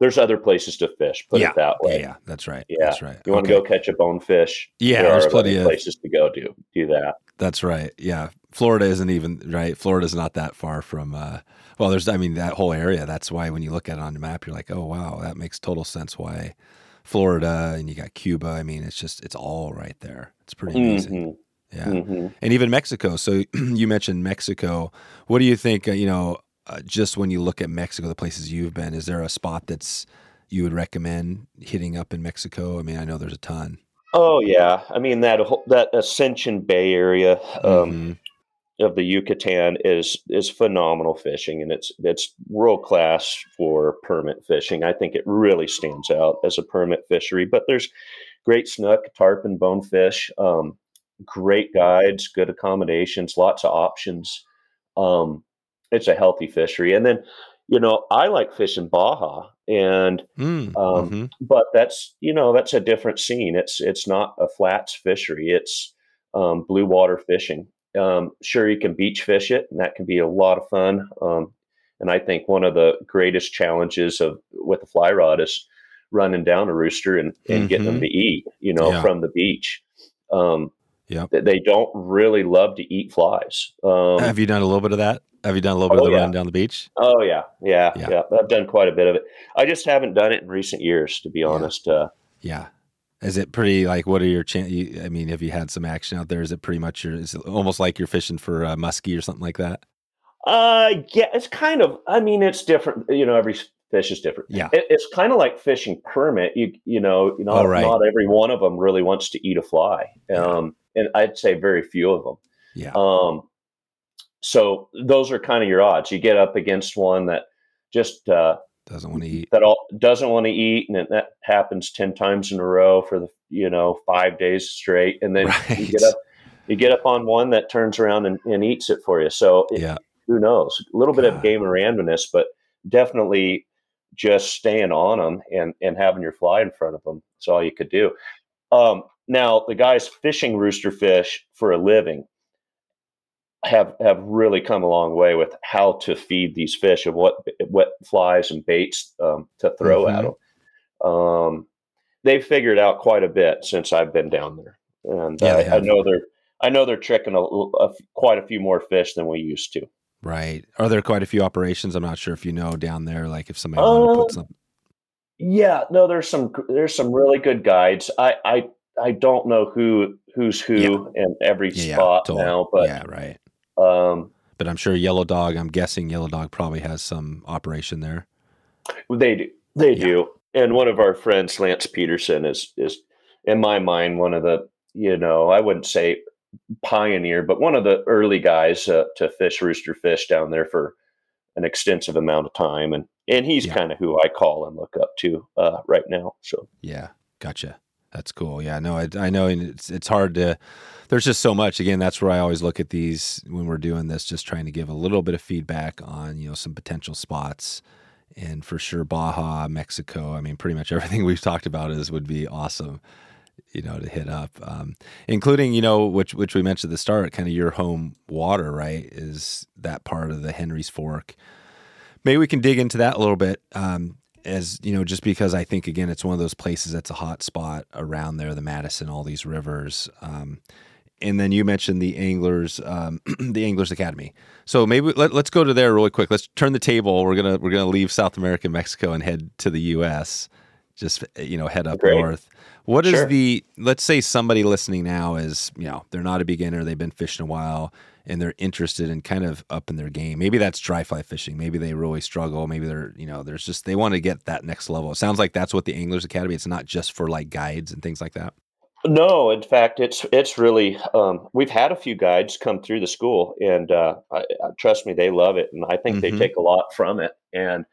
there's other places to fish. Put Yeah. it that way. yeah, that's right. Yeah. That's right. You want Okay. to go catch a bonefish? Yeah, there there's plenty of places to go do do that. That's right. Yeah. Florida isn't even right. Florida's not that far from uh well, there's I mean that whole area. That's why when you look at it on the map you're like, "Oh, wow, that makes total sense why Florida and you got Cuba. I mean, it's just it's all right there. It's pretty amazing. Mhm, Yeah. mhm. And even Mexico. So you mentioned Mexico. What do you think, uh, you know, uh, just when you look at Mexico, the places you've been, is there a spot that's you would recommend hitting up in Mexico? I mean, I know there's a ton. Oh yeah, I mean that whole, that Ascension Bay area. Um, Mhm. Of the Yucatan is is phenomenal fishing, and it's it's world class for permit fishing. I think it really stands out as a permit fishery. But there's great snook, tarpon, bonefish, um, great guides, good accommodations, lots of options. Um, it's a healthy fishery, and then you know I like fishing Baja, and Mm, um, mhm. but that's you know that's a different scene. It's it's not a flats fishery. It's um, blue water fishing. Um, sure, you can beach fish it, and that can be a lot of fun. Um, And I think one of the greatest challenges of with the fly rod is running down a rooster and, and mm-hmm. getting them to eat, you know, yeah. from the beach. Um, yeah, they don't really love to eat flies. Um, Have you done a little bit of that? Have you done a little bit oh, of the yeah. run down the beach? Oh yeah, yeah, yeah, yeah, I've done quite a bit of it. I just haven't done it in recent years, to be honest. Uh, yeah. Is it pretty like? What are your chances? I mean, have you had some action out there? Is it pretty much your? Is it almost like you're fishing for uh, muskie or something like that? Uh, yeah, it's kind of. I mean, it's different. You know, every fish is different. Yeah, it, it's kind of like fishing permit. You you know, you know, oh, right. not every one of them really wants to eat a fly. Um, and I'd say very few of them. Yeah. Um, so those are kind of your odds. You get up against one that just uh, doesn't want to eat. That all doesn't want to eat, and that happens ten times in a row for the you know five days straight, and then right. you get up, you get up on one that turns around and, and eats it for you. So it, yeah, who knows? A little bit of game of randomness, but definitely just staying on them and and having your fly in front of them. That's all you could do. Um, now the guys fishing rooster fish for a living have have really come a long way with how to feed these fish and what what flies and baits um, to throw mm-hmm. at them. Um, they've figured out quite a bit since I've been down there, and yeah, uh, I know they're I know they're tricking a, a, quite a few more fish than we used to. Right? Are there quite a few operations? I'm not sure if you know down there, like if somebody um, to put some. Yeah, no, there's some there's some really good guides. I I I don't know who who's who yeah. in every yeah, spot yeah, now, but yeah, right. Um, but I'm sure Yellow Dog. I'm guessing Yellow Dog probably has some operation there. They do. They yeah. do. And one of our friends, Lance Peterson, is is in my mind one of the you know I wouldn't say pioneer, but one of the early guys uh, to fish rooster fish down there for an extensive amount of time, and and he's yeah. kind of who I call and look up to uh, right now. So yeah, gotcha. That's cool. Yeah, no, I, I know it's it's hard to. There's just so much. Again, that's where I always look at these when we're doing this, just trying to give a little bit of feedback on you know some potential spots, and for sure Baja, Mexico. I mean, pretty much everything we've talked about is would be awesome, you know, to hit up, um, including you know which which we mentioned at the start, kind of your home water, right? Is that part of the Henry's Fork? Maybe we can dig into that a little bit. Um, as you know, just because I think again it's one of those places that's a hot spot around there, the Madison, all these rivers. Um, and then you mentioned the anglers, um, the Anglers Academy. So maybe let, us go to there really quick. Let's turn the table. We're gonna we're gonna leave South America, Mexico, and head to the U.S. Just you know, head up Great. north. What sure. is the? Let's say somebody listening now is you know they're not a beginner. They've been fishing a while and they're interested in kind of up in their game. Maybe that's dry fly fishing. Maybe they really struggle. Maybe they're, you know, there's just they want to get that next level. It sounds like that's what the Anglers Academy. It's not just for like guides and things like that. No, in fact, it's it's really um, we've had a few guides come through the school, and uh, I, trust me, they love it, and I think mm-hmm. they take a lot from it. And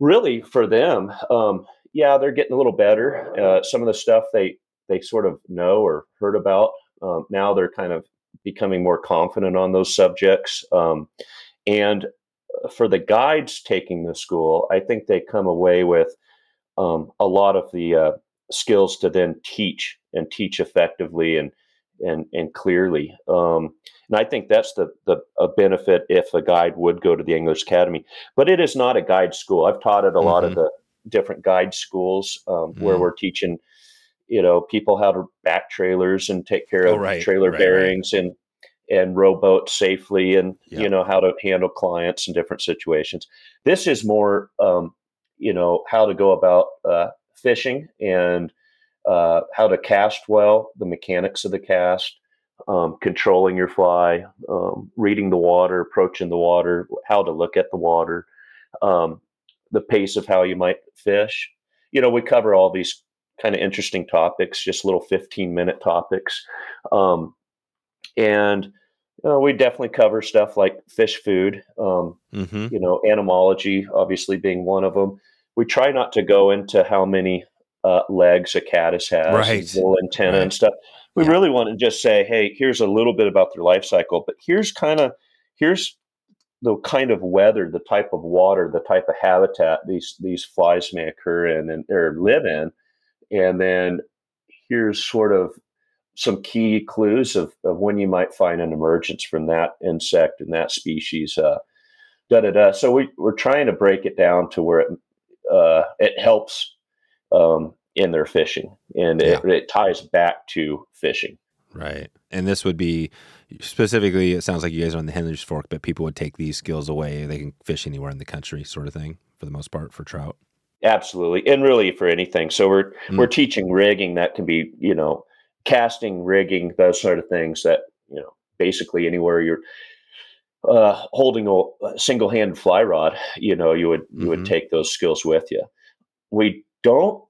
really, for them, um, yeah, they're getting a little better. Uh, some of the stuff they they sort of know or heard about um, now, they're kind of becoming more confident on those subjects. Um, and for the guides taking the school, I think they come away with um, a lot of the uh, skills to then teach and teach effectively and and and clearly. Um, and I think that's the the a benefit if a guide would go to the Anglers Academy. But it is not a guide school. I've taught at a mm-hmm. lot of mm-hmm. the different guide schools um, mm-hmm. where we're teaching you know people how to back trailers and take care of oh, right, trailer right, bearings right. and and rowboat safely and yeah. you know how to handle clients in different situations this is more um, you know how to go about uh, fishing and uh, how to cast well the mechanics of the cast um, controlling your fly um, reading the water approaching the water how to look at the water um, the pace of how you might fish you know we cover all these kind of interesting topics, just little 15 minute topics. Um, and you know, we definitely cover stuff like fish food, um, mm-hmm. you know, entomology, obviously being one of them. We try not to go into how many uh, legs a caddis has, right. little antenna right. and stuff. We yeah. really want to just say, hey, here's a little bit about their life cycle, but here's kind of here's the kind of weather, the type of water, the type of habitat these these flies may occur in and or live in, and then here's sort of some key clues of, of when you might find an emergence from that insect and that species uh, da da da. So we we're trying to break it down to where it uh, it helps um, in their fishing and it, Yeah. it ties back to fishing. Right. And this would be specifically, it sounds like you guys are on the Henry's Fork, but people would take these skills away. They can fish anywhere in the country, sort of thing, for the most part, for trout. Absolutely, and really for anything. So we're Mm. we're teaching rigging that can be you know casting, rigging, those sort of things that you know basically anywhere you're uh, holding a single hand fly rod, you know you would you Mhm. would take those skills with you. We don't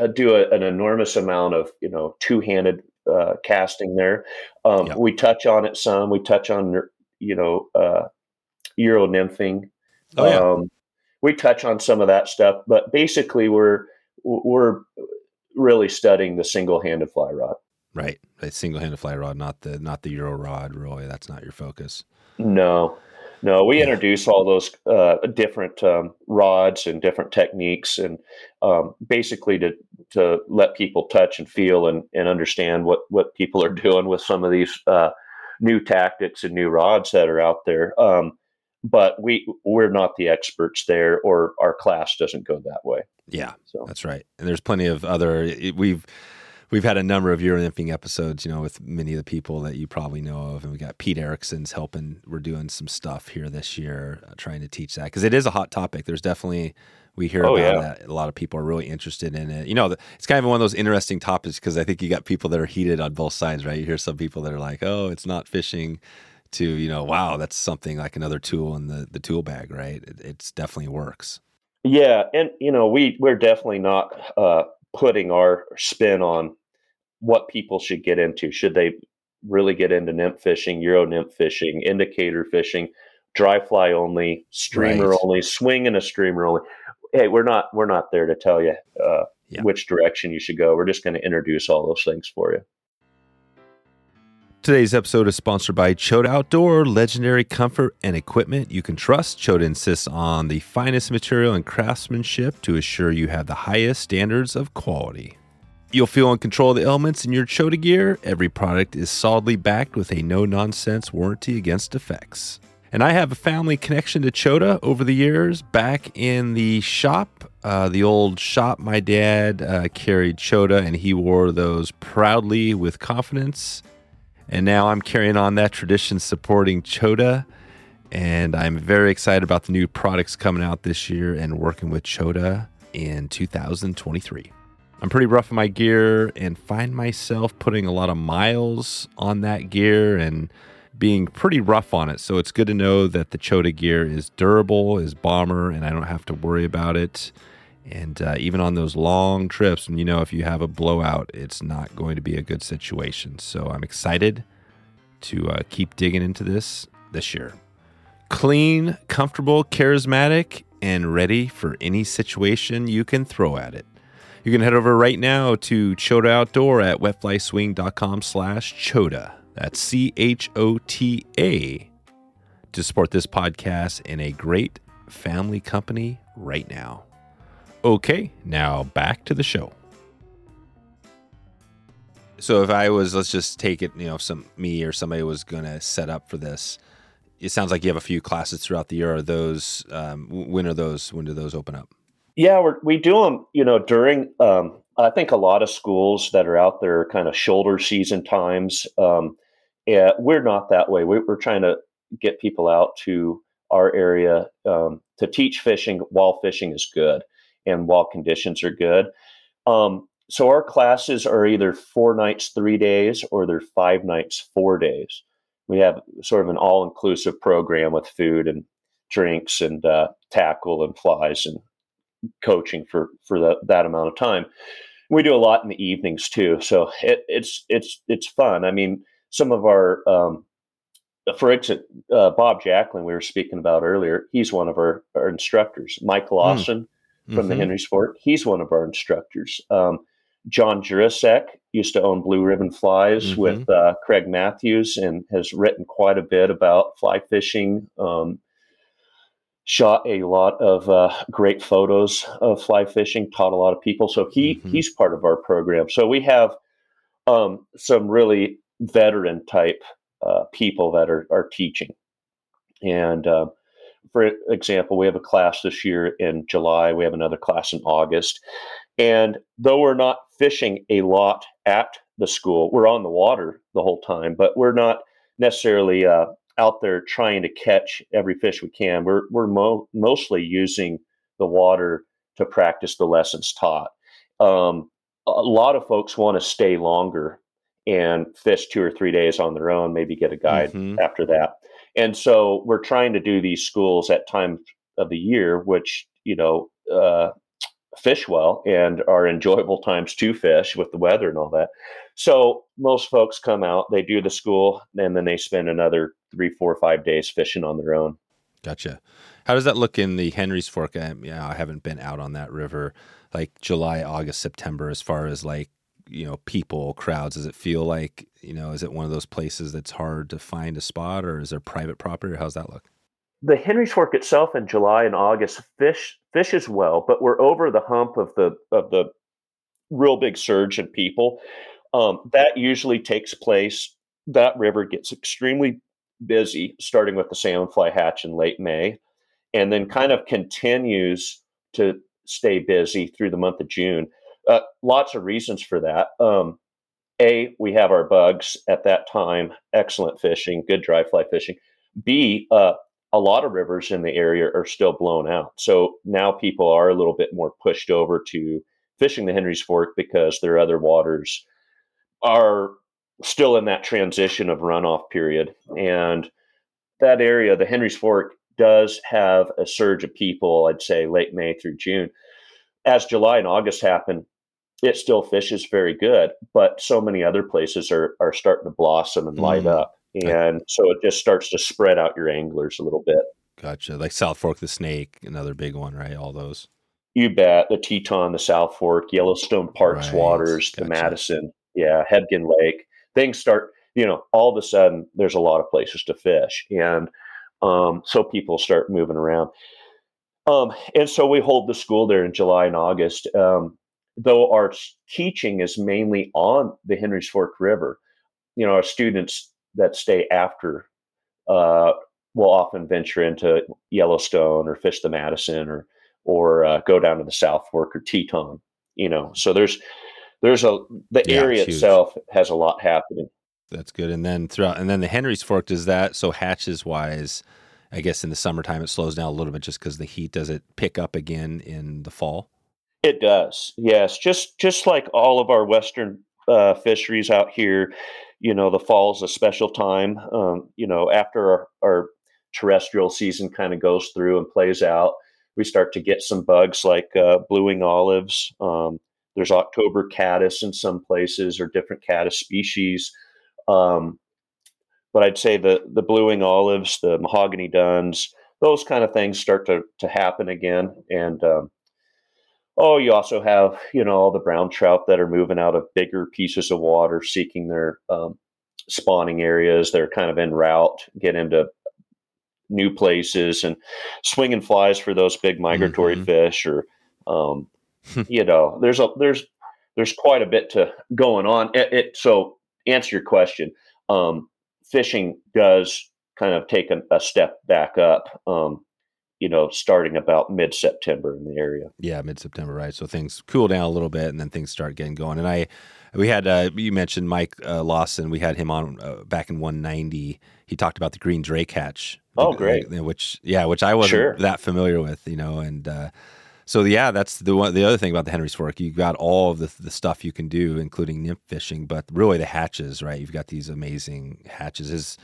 uh, do a, an enormous amount of you know two handed uh, casting there. Um, Yeah. We touch on it some. We touch on you know uh, euro nymphing. Oh, yeah. Um, we touch on some of that stuff, but basically we're we're really studying the single-handed fly rod. Right. A single handed fly rod, not the not the Euro rod, really. That's not your focus. No, no, we Yeah. introduce all those uh, different um, rods and different techniques, and um, basically to to let people touch and feel and, and understand what what people are doing with some of these uh, new tactics and new rods that are out there. Um, but we we're not the experts there, or our class doesn't go that way. Yeah. So That's right. And there's plenty of other we've we've had a number of Euro nymphing episodes, you know, with many of the people that you probably know of, and we got Pete Erickson's helping. We're doing some stuff here this year, uh, trying to teach that because it is a hot topic. There's definitely we hear Oh, about yeah. that. A lot of people are really interested in it. You know, the- it's kind of one of those interesting topics because I think you got people that are heated on both sides, right? You hear some people that are like, "Oh, it's not fishing." To you know, wow, that's something like another tool in the the tool bag, right? It it's definitely works. Yeah, and you know, we we're definitely not uh, putting our spin on what people should get into. Should they really get into nymph fishing, euro nymph fishing, indicator fishing, dry fly only, streamer Right. only, swing and a streamer only? Hey, we're not we're not there to tell you uh, Yeah. which direction you should go. We're just going to introduce all those things for you. Today's episode is sponsored by Chota Outdoor, legendary comfort and equipment you can trust. Chota insists on the finest material and craftsmanship to assure you have the highest standards of quality. You'll feel in control of the elements in your Chota gear. Every product is solidly backed with a no nonsense warranty against defects. And I have a family connection to Chota over the years. Back in the shop, uh, the old shop, my dad uh, carried Chota and he wore those proudly with confidence. And now I'm carrying on that tradition supporting Chota. And I'm very excited about the new products coming out this year and working with Chota in 2023. I'm pretty rough on my gear and find myself putting a lot of miles on that gear and being pretty rough on it. So it's good to know that the Chota gear is durable, is bomber, and I don't have to worry about it. And uh, even on those long trips, and you know, if you have a blowout, it's not going to be a good situation. So I'm excited to uh, keep digging into this this year. Clean, comfortable, charismatic, and ready for any situation you can throw at it. You can head over right now to Chota Outdoor at wetflyswing.com slash Chota. That's C H O T A to support this podcast in a great family company right now. Okay, now back to the show. So if I was, let's just take it, you know, if some me or somebody was going to set up for this, it sounds like you have a few classes throughout the year. Are those um, when are those? When do those open up? Yeah, we're, we do them, you know, during, um, I think a lot of schools that are out there kind of shoulder season times. Um, yeah, we're not that way. We, we're trying to get people out to our area um, to teach fishing while fishing is good and while conditions are good. Um, so our classes are either four nights, three days, or they're five nights, four days. We have sort of an all inclusive program with food and drinks and uh, tackle and flies and coaching for for the, that amount of time. We do a lot in the evenings too, so it, it's it's it's fun. I mean, some of our, um, for instance, uh, Bob Jacklin we were speaking about earlier. He's one of our, our instructors. Mike Lawson from the Mhm. Henry's Fork. He's one of our instructors. Um, John Juracek used to own Blue Ribbon Flies Mhm. with uh, Craig Mathews and has written quite a bit about fly fishing. Um, shot a lot of uh, great photos of fly fishing. Taught a lot of people, so he Mhm. he's part of our program. So we have um, some really veteran type uh, people that are are teaching, and uh, for example, we have a class this year in July. We have another class in August. And though we're not fishing a lot at the school, we're on the water the whole time, but we're not necessarily uh, out there trying to catch every fish we can. We're, we're mo- mostly using the water to practice the lessons taught. Um, a lot of folks want to stay longer and fish two or three days on their own, maybe get a guide mm-hmm. after that. And so we're trying to do these schools at times of the year, which, you know, uh, fish well and are enjoyable times to fish with the weather and all that. So most folks come out, they do the school, and then they spend another three, four, five days fishing on their own. Gotcha. How does that look in the Henry's Fork? I, yeah, I haven't been out on that river like July, August, September as far as like you know people crowds? Does it feel like you know is it one of those places that's hard to find a spot or is there private property or how's that look? The henry's fork itself in july and august fish fish as well but we're over the hump of the of the real big surge in people. Um, that usually takes place that river gets extremely busy starting with the salmon fly hatch in late may and then kind of continues to stay busy through the month of june uh, lots of reasons for that. Um, a, we have our bugs at that time, excellent fishing, good dry fly fishing. B, uh, a lot of rivers in the area are still blown out. So now people are a little bit more pushed over to fishing the Henry's Fork because their other waters are still in that transition of runoff period. And that area, the Henry's Fork, does have a surge of people, I'd say late May through June. As July and August happen, it still fishes very good, but so many other places are are starting to blossom and light mm. up, and so it just starts to spread out your anglers a little bit. Gotcha. Like South Fork the Snake, another big one, right? All those. You bet. The Teton, the South Fork, Yellowstone Parks right. Waters, gotcha. the Madison, yeah, Hebgen Lake. Things start, you know, all of a sudden there's a lot of places to fish, and um, so people start moving around. Um, and so we hold the school there in July and August. Um, though our teaching is mainly on the Henry's Fork River, you know, our students that stay after uh, will often venture into Yellowstone or fish the Madison or or uh, go down to the South Fork or Teton. You know, so there's there's a the yeah, area itself has a lot happening. That's good. And then throughout, and then the Henry's Fork does that. So hatches wise, I guess in the summertime it slows down a little bit just because the heat. Does it pick up again in the fall? It does, yes. Just just like all of our western uh, fisheries out here, you know, the fall is a special time. Um, you know, after our, our terrestrial season kind of goes through and plays out, we start to get some bugs like uh, blue-wing olives. Um, there's October caddis in some places, or different caddis species. Um, but I'd say the the blue-wing olives, the mahogany duns, those kind of things start to to happen again, and um, Oh, you also have, you know, all the brown trout that are moving out of bigger pieces of water, seeking their um, spawning areas. They're kind of en route, get into new places, and swinging flies for those big migratory mm-hmm. fish. Or, um, you know, there's a there's there's quite a bit to going on. It, it so answer your question. Um, fishing does kind of take a, a step back up. Um, you know, starting about mid September in the area. Yeah, mid September, right? So things cool down a little bit, and then things start getting going. And I, we had uh, you mentioned Mike uh, Lawson. We had him on uh, back in 190. He talked about the green drake hatch. Oh, great! which yeah, which I wasn't sure. that familiar with, you know, and. Uh, so yeah, that's the one. The other thing about the Henry's Fork, you've got all of the, the stuff you can do, including nymph fishing, but really the hatches, right? You've got these amazing hatches. Is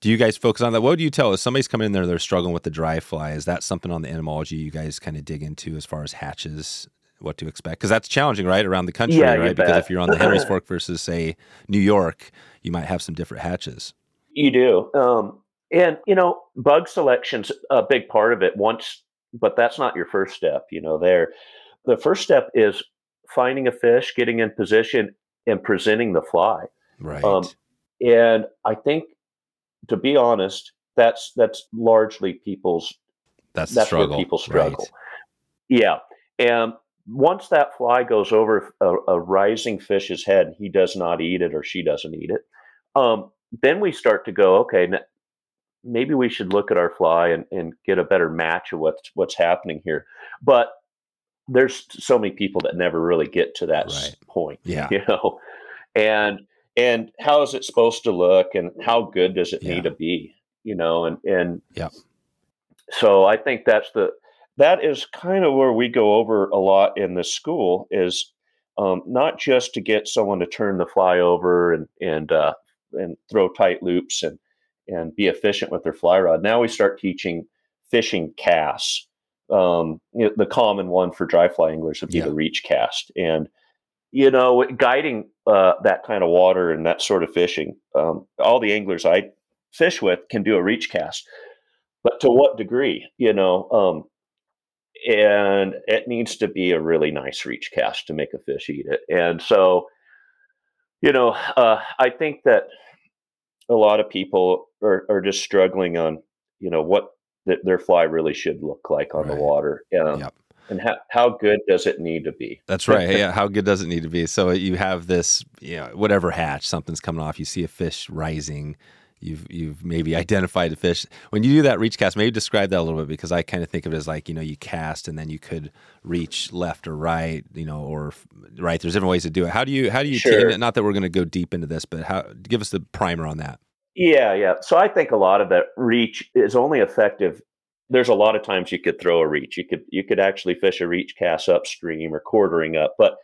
do you guys focus on that? What do you tell if somebody's coming in there, they're struggling with the dry fly? Is that something on the entomology you guys kind of dig into as far as hatches, what to expect? Because that's challenging, right, around the country, yeah, right? Because if you're on the Henry's Fork versus, say, New York, you might have some different hatches. You do. Um, and, you know, bug selection's a big part of it once, but that's not your first step, you know, there. The first step is finding a fish, getting in position, and presenting the fly. Right. Um, and I think to be honest, that's that's largely people's that's that's where people struggle. Right. Yeah, and once that fly goes over a, a, rising fish's head, he does not eat it or she doesn't eat it. Um, then we start to go, okay, maybe we should look at our fly and, and get a better match of what's what's happening here. But there's so many people that never really get to that right. point. Yeah. You know, and and how is it supposed to look and how good does it yeah. need to be? You know, and and yeah. So I think that's the that is kind of where we go over a lot in the school is um, not just to get someone to turn the fly over and and uh, and throw tight loops and and be efficient with their fly rod. Now we start teaching fishing casts. Um, you know, the common one for dry fly anglers would be yeah. the reach cast, and you know, guiding uh, that kind of water and that sort of fishing. Um, all the anglers I fish with can do a reach cast, but to what degree? You know, um, and it needs to be a really nice reach cast to make a fish eat it. And so, you know, uh, I think that a lot of people are, are just struggling on, you know, what th- their fly really should look like on right. the water. Um, yep. And how, how good does it need to be? That's right. yeah. How good does it need to be? So you have this, you know, whatever hatch, something's coming off, you see a fish rising you've you've maybe identified a fish. When you do that reach cast, maybe describe that a little bit because I kind of think of it as like you know you cast and then you could reach left or right, you know, or right. There's different ways to do it. How do you how do you sure. not that we're going to go deep into this, but how give us the primer on that. Yeah, yeah. So I think a lot of that reach is only effective. There's a lot of times you could throw a reach. You could you could actually fish a reach cast upstream or quartering up, but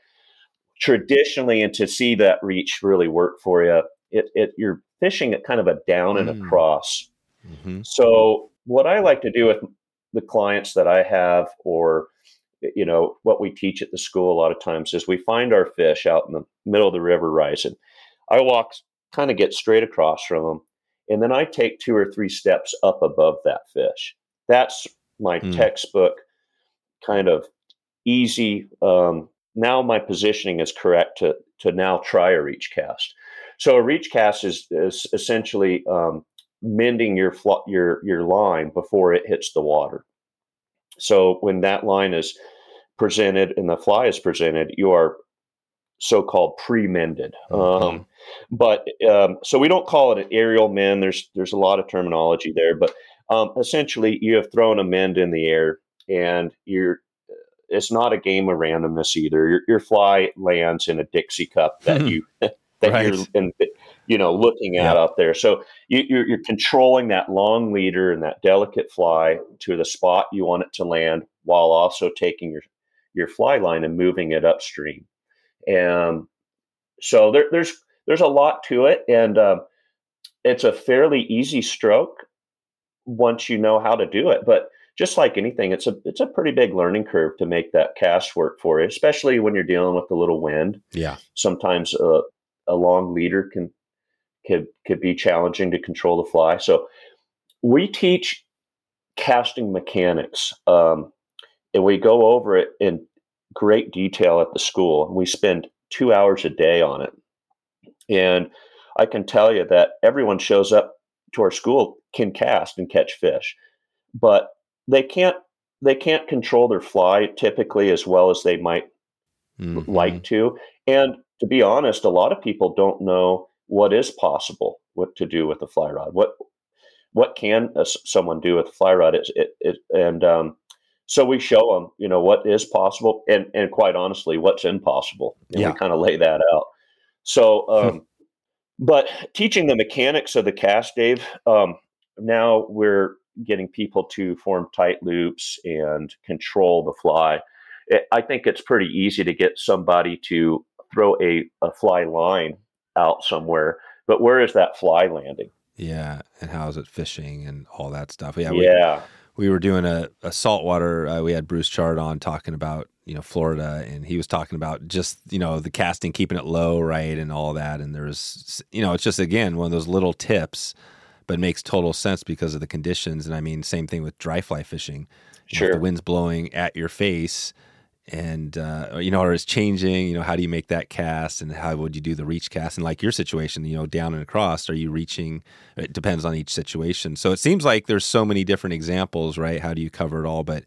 traditionally and to see that reach really work for you it, it you're fishing at kind of a down and mm. across. Mm-hmm. So what I like to do with the clients that I have, or you know what we teach at the school a lot of times is we find our fish out in the middle of the river rising. I walk kind of get straight across from them, and then I take two or three steps up above that fish. That's my mm. textbook kind of easy. Um, now my positioning is correct to to now try a reach cast. So a reach cast is, is essentially um, mending your fl- your your line before it hits the water. So when that line is presented and the fly is presented, you are so-called pre-mended. Mm-hmm. Um, but um, so we don't call it an aerial mend. There's there's a lot of terminology there, but um, essentially you have thrown a mend in the air and you're it's not a game of randomness either. Your, your fly lands in a Dixie cup that you that right. you're in, you know looking at yeah. out there. So you, you're, you're controlling that long leader and that delicate fly to the spot you want it to land, while also taking your your fly line and moving it upstream. And so there, there's there's a lot to it, and uh, it's a fairly easy stroke once you know how to do it. But just like anything, it's a it's a pretty big learning curve to make that cast work for you, especially when you're dealing with a little wind. Yeah. Sometimes uh, a long leader can could could be challenging to control the fly. So we teach casting mechanics, um, and we go over it in great detail at the school. We spend two hours a day on it, and I can tell you that everyone shows up to our school can cast and catch fish, but they can't they can't control their fly typically as well as they might mm-hmm. like to. And to be honest, a lot of people don't know what is possible what to do with a fly rod. What what can uh, someone do with a fly rod? It, it, it and um, so we show them, you know, what is possible, and and quite honestly, what's impossible, and yeah. we kind of lay that out. So, um, but teaching the mechanics of the cast, Dave. Um, now we're getting people to form tight loops and control the fly. I think it's pretty easy to get somebody to throw a, a fly line out somewhere, but where is that fly landing? Yeah, and how is it fishing and all that stuff? Yeah, yeah. We, we were doing a, a saltwater. Uh, we had Bruce Chard on talking about you know Florida, and he was talking about just you know the casting, keeping it low, right, and all that. And there's you know it's just again one of those little tips, but makes total sense because of the conditions. And I mean, same thing with dry fly fishing. You sure, know, the wind's blowing at your face and uh, you know, or is changing. You know, how do you make that cast, and how would you do the reach cast? And like your situation, you know, down and across, are you reaching? It depends on each situation. So it seems like there's so many different examples, right? How do you cover it all? But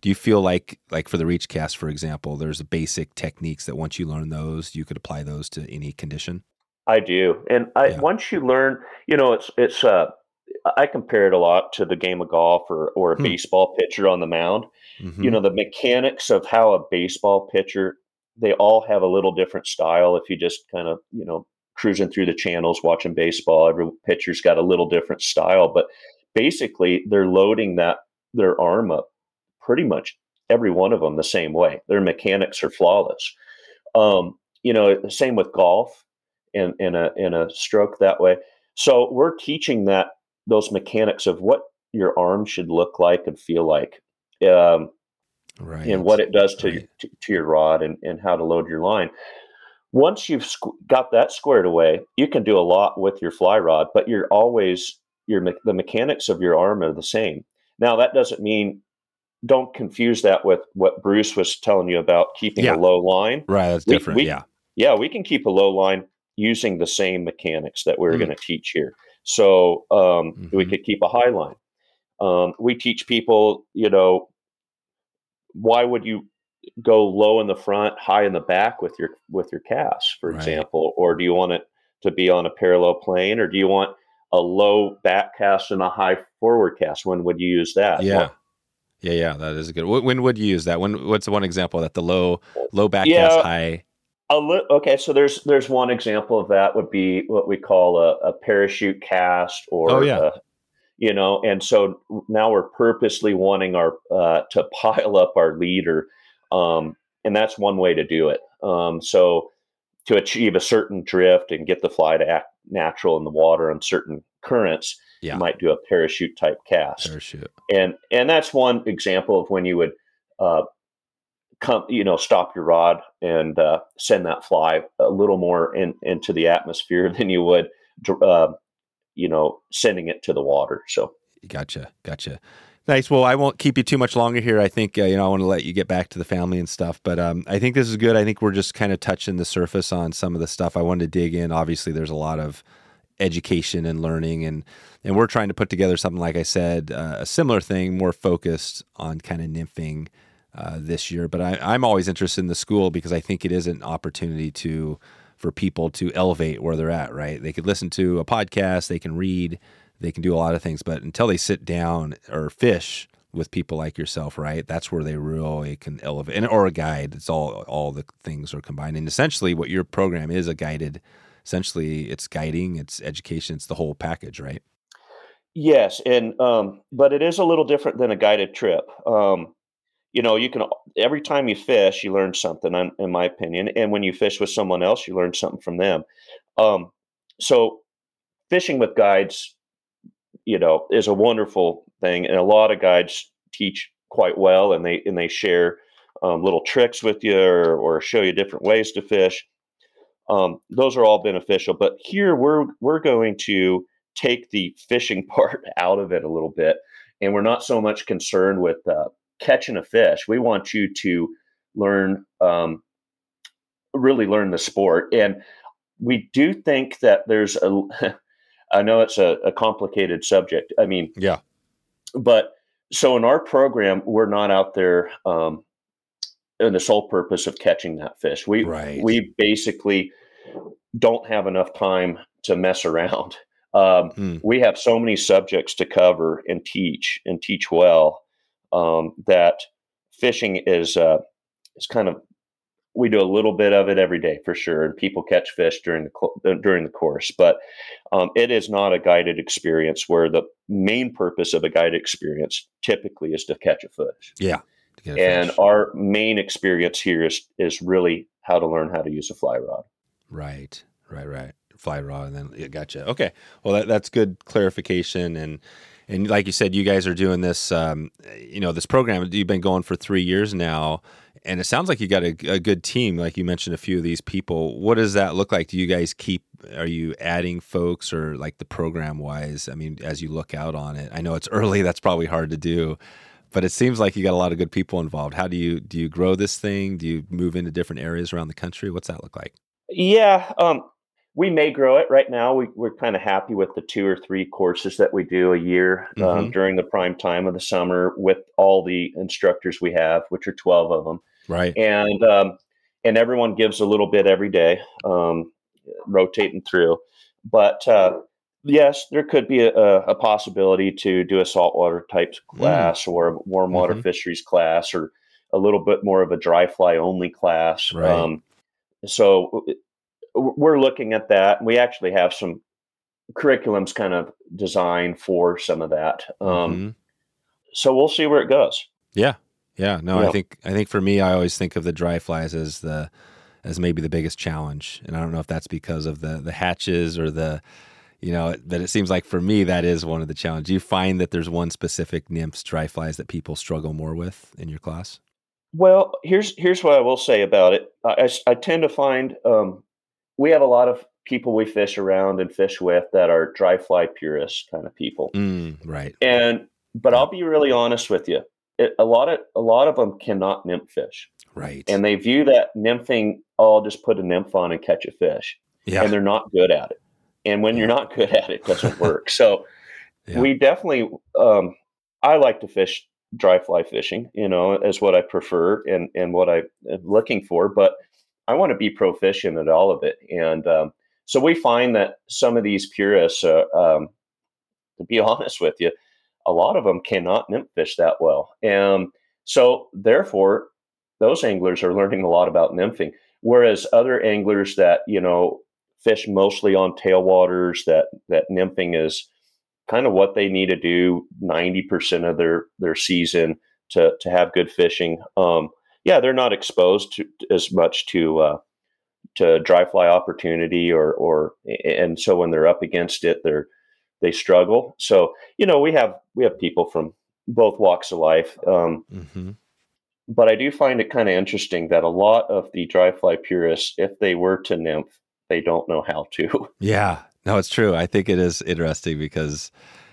do you feel like, like for the reach cast, for example, there's basic techniques that once you learn those, you could apply those to any condition? I do, and I, yeah. once you learn, you know, it's it's uh, I compare it a lot to the game of golf or, or a hmm. baseball pitcher on the mound. Mm-hmm. You know, the mechanics of how a baseball pitcher, they all have a little different style. If you just kind of, you know, cruising through the channels watching baseball, every pitcher's got a little different style, but basically they're loading that their arm up pretty much every one of them the same way. Their mechanics are flawless. Um, you know, same with golf in, in a in a stroke that way. So we're teaching that those mechanics of what your arm should look like and feel like, um, right. and what it does to, right. to, to your rod and, and how to load your line. Once you've squ- got that squared away, you can do a lot with your fly rod, but you're always your the mechanics of your arm are the same. Now that doesn't mean don't confuse that with what Bruce was telling you about keeping yeah. a low line. Right, that's we, different. We, yeah, yeah, we can keep a low line using the same mechanics that we're mm. going to teach here. So um, mm-hmm. we could keep a high line. Um, we teach people, you know, why would you go low in the front, high in the back with your with your cast, for right. example, or do you want it to be on a parallel plane, or do you want a low back cast and a high forward cast? When would you use that? Yeah. Well, yeah, yeah, that is good. When would you use that? When? What's one example that the low low back yeah, cast, high a li- okay, so there's there's one example of that would be what we call a, a parachute cast, or oh, yeah. A, you know, and so now we're purposely wanting our uh, to pile up our leader, um, and that's one way to do it. Um, so to achieve a certain drift and get the fly to act natural in the water on certain currents, yeah. you might do a parachute type cast. Parachute, and and that's one example of when you would uh, come, you know, stop your rod and uh, send that fly a little more in, into the atmosphere than you would, uh, you know, sending it to the water. So, gotcha, gotcha. Nice. Well, I won't keep you too much longer here. I think uh, you know I want to let you get back to the family and stuff, but um, I think this is good. I think we're just kind of touching the surface on some of the stuff I wanted to dig in. Obviously, there's a lot of education and learning, and and we're trying to put together something like I said, uh, a similar thing, more focused on kind of nymphing uh, this year. But I, am always interested in the school because I think it is an opportunity to for people to elevate where they're at. Right? They could listen to a podcast, they can read, they can do a lot of things, but until they sit down or fish with people like yourself, right? That's where they really can elevate, and or a guide. It's all all the things are combined, and essentially, what your program is a guided. Essentially, it's guiding, it's education, it's the whole package, right? Yes, and um, but it is a little different than a guided trip. Um, you know, you can every time you fish, you learn something, in my opinion. And when you fish with someone else, you learn something from them. Um, so, fishing with guides, you know, is a wonderful thing, and a lot of guides teach quite well, and they and they share um, little tricks with you or, or, show you different ways to fish. Um, those are all beneficial. But here we're we're going to take the fishing part out of it a little bit, and we're not so much concerned with uh, catching a fish. We want you to learn, um, really learn the sport. And we do think that there's a, I know it's a, a complicated subject. I mean, yeah. But so in our program, we're not out there um, in the sole purpose of catching that fish. We right. we basically don't have enough time to mess around. Um, hmm. We have so many subjects to cover and teach and teach well um, that fishing is uh, is kind of we do a little bit of it every day for sure, and people catch fish during the uh, during the course. But um, it is not a guided experience where the main purpose of a guided experience typically is to catch a fish. Yeah, and fish. our main experience here is is really how to learn how to use a fly rod. Right, right, right. Fly rod, and then yeah, gotcha. Okay, well that, that's good clarification and and like you said, you guys are doing this, um, you know, this program. You've been going for three years now, and it sounds like you got a, a, good team. Like you mentioned, a few of these people. What does that look like? Do you guys keep? Are you adding folks, or like the program wise? I mean, as you look out on it, I know it's early. That's probably hard to do, but it seems like you got a lot of good people involved. How do you do? You grow this thing? Do you move into different areas around the country? What's that look like? Yeah, um, we may grow it right now. We, we're kind of happy with the two or three courses that we do a year um, mm-hmm. um, during the prime time of the summer with all the instructors we have, which are 12 of them. Right. And, um, and everyone gives a little bit every day, um, rotating through. But uh, yes, there could be a, a possibility to do a saltwater type class mm. or a warm water mm-hmm. fisheries class or a little bit more of a dry fly only class. Right. Um, so we're looking at that. We actually have some curriculums kind of designed for some of that. Um, mm-hmm. So we'll see where it goes. Yeah, yeah. No, yeah. I think I think for me, I always think of the dry flies as the as maybe the biggest challenge, and I don't know if that's because of the the hatches or the you know, but it seems like for me that is one of the challenges. Do you find that there's one specific nymphs dry flies that people struggle more with in your class? Well, here's here's what I will say about it. I, I, I tend to find um, we have a lot of people we fish around and fish with that are dry fly purists kind of people. Mm, right. And but I'll be really honest with you. It, a lot of a lot of them cannot nymph fish. Right. And they view that nymphing, oh, I'll just put a nymph on and catch a fish. Yeah. And they're not good at it. And when you're not good at it, it doesn't work. so yeah. we definitely um, I like to fish dry fly fishing, you know, as what I prefer and and what I'm looking for, but I want to be proficient at all of it. And um, so we find that some of these purists, uh, um, to be honest with you, a lot of them cannot nymph fish that well. And so therefore, those anglers are learning a lot about nymphing. Whereas other anglers that, you know, fish mostly on tailwaters, that that nymphing is kind of what they need to do 90% of their their season to to have good fishing. Um, yeah, they're not exposed to as much to uh, to dry fly opportunity or or and so when they're up against it, they're they struggle. So you know we have we have people from both walks of life. Um, mm-hmm. But I do find it kind of interesting that a lot of the dry fly purists, if they were to nymph, they don't know how to. Yeah, no, it's true. I think it is interesting because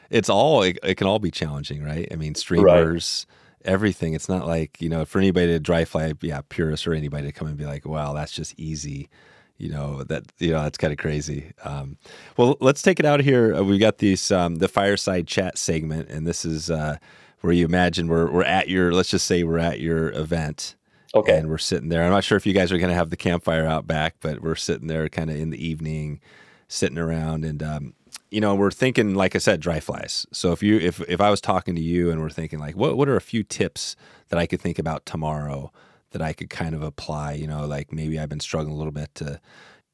it's all it, it can all be challenging, right? I mean, streamers. Right everything. It's not like, you know, for anybody to dry fly, yeah, purist or anybody to come and be like, wow, that's just easy. You know, that, you know, that's kind of crazy. Um, well, let's take it out here. Uh, we've got these, um, the fireside chat segment, and this is uh, where you imagine we're, we're at your, let's just say we're at your event. Okay. And we're sitting there. I'm not sure if you guys are going to have the campfire out back, but we're sitting there kind of in the evening, sitting around. And um, you know, we're thinking, like I said, dry flies. So if you, if if I was talking to you and we're thinking like, what what are a few tips that I could think about tomorrow that I could kind of apply? You know, like maybe I've been struggling a little bit to,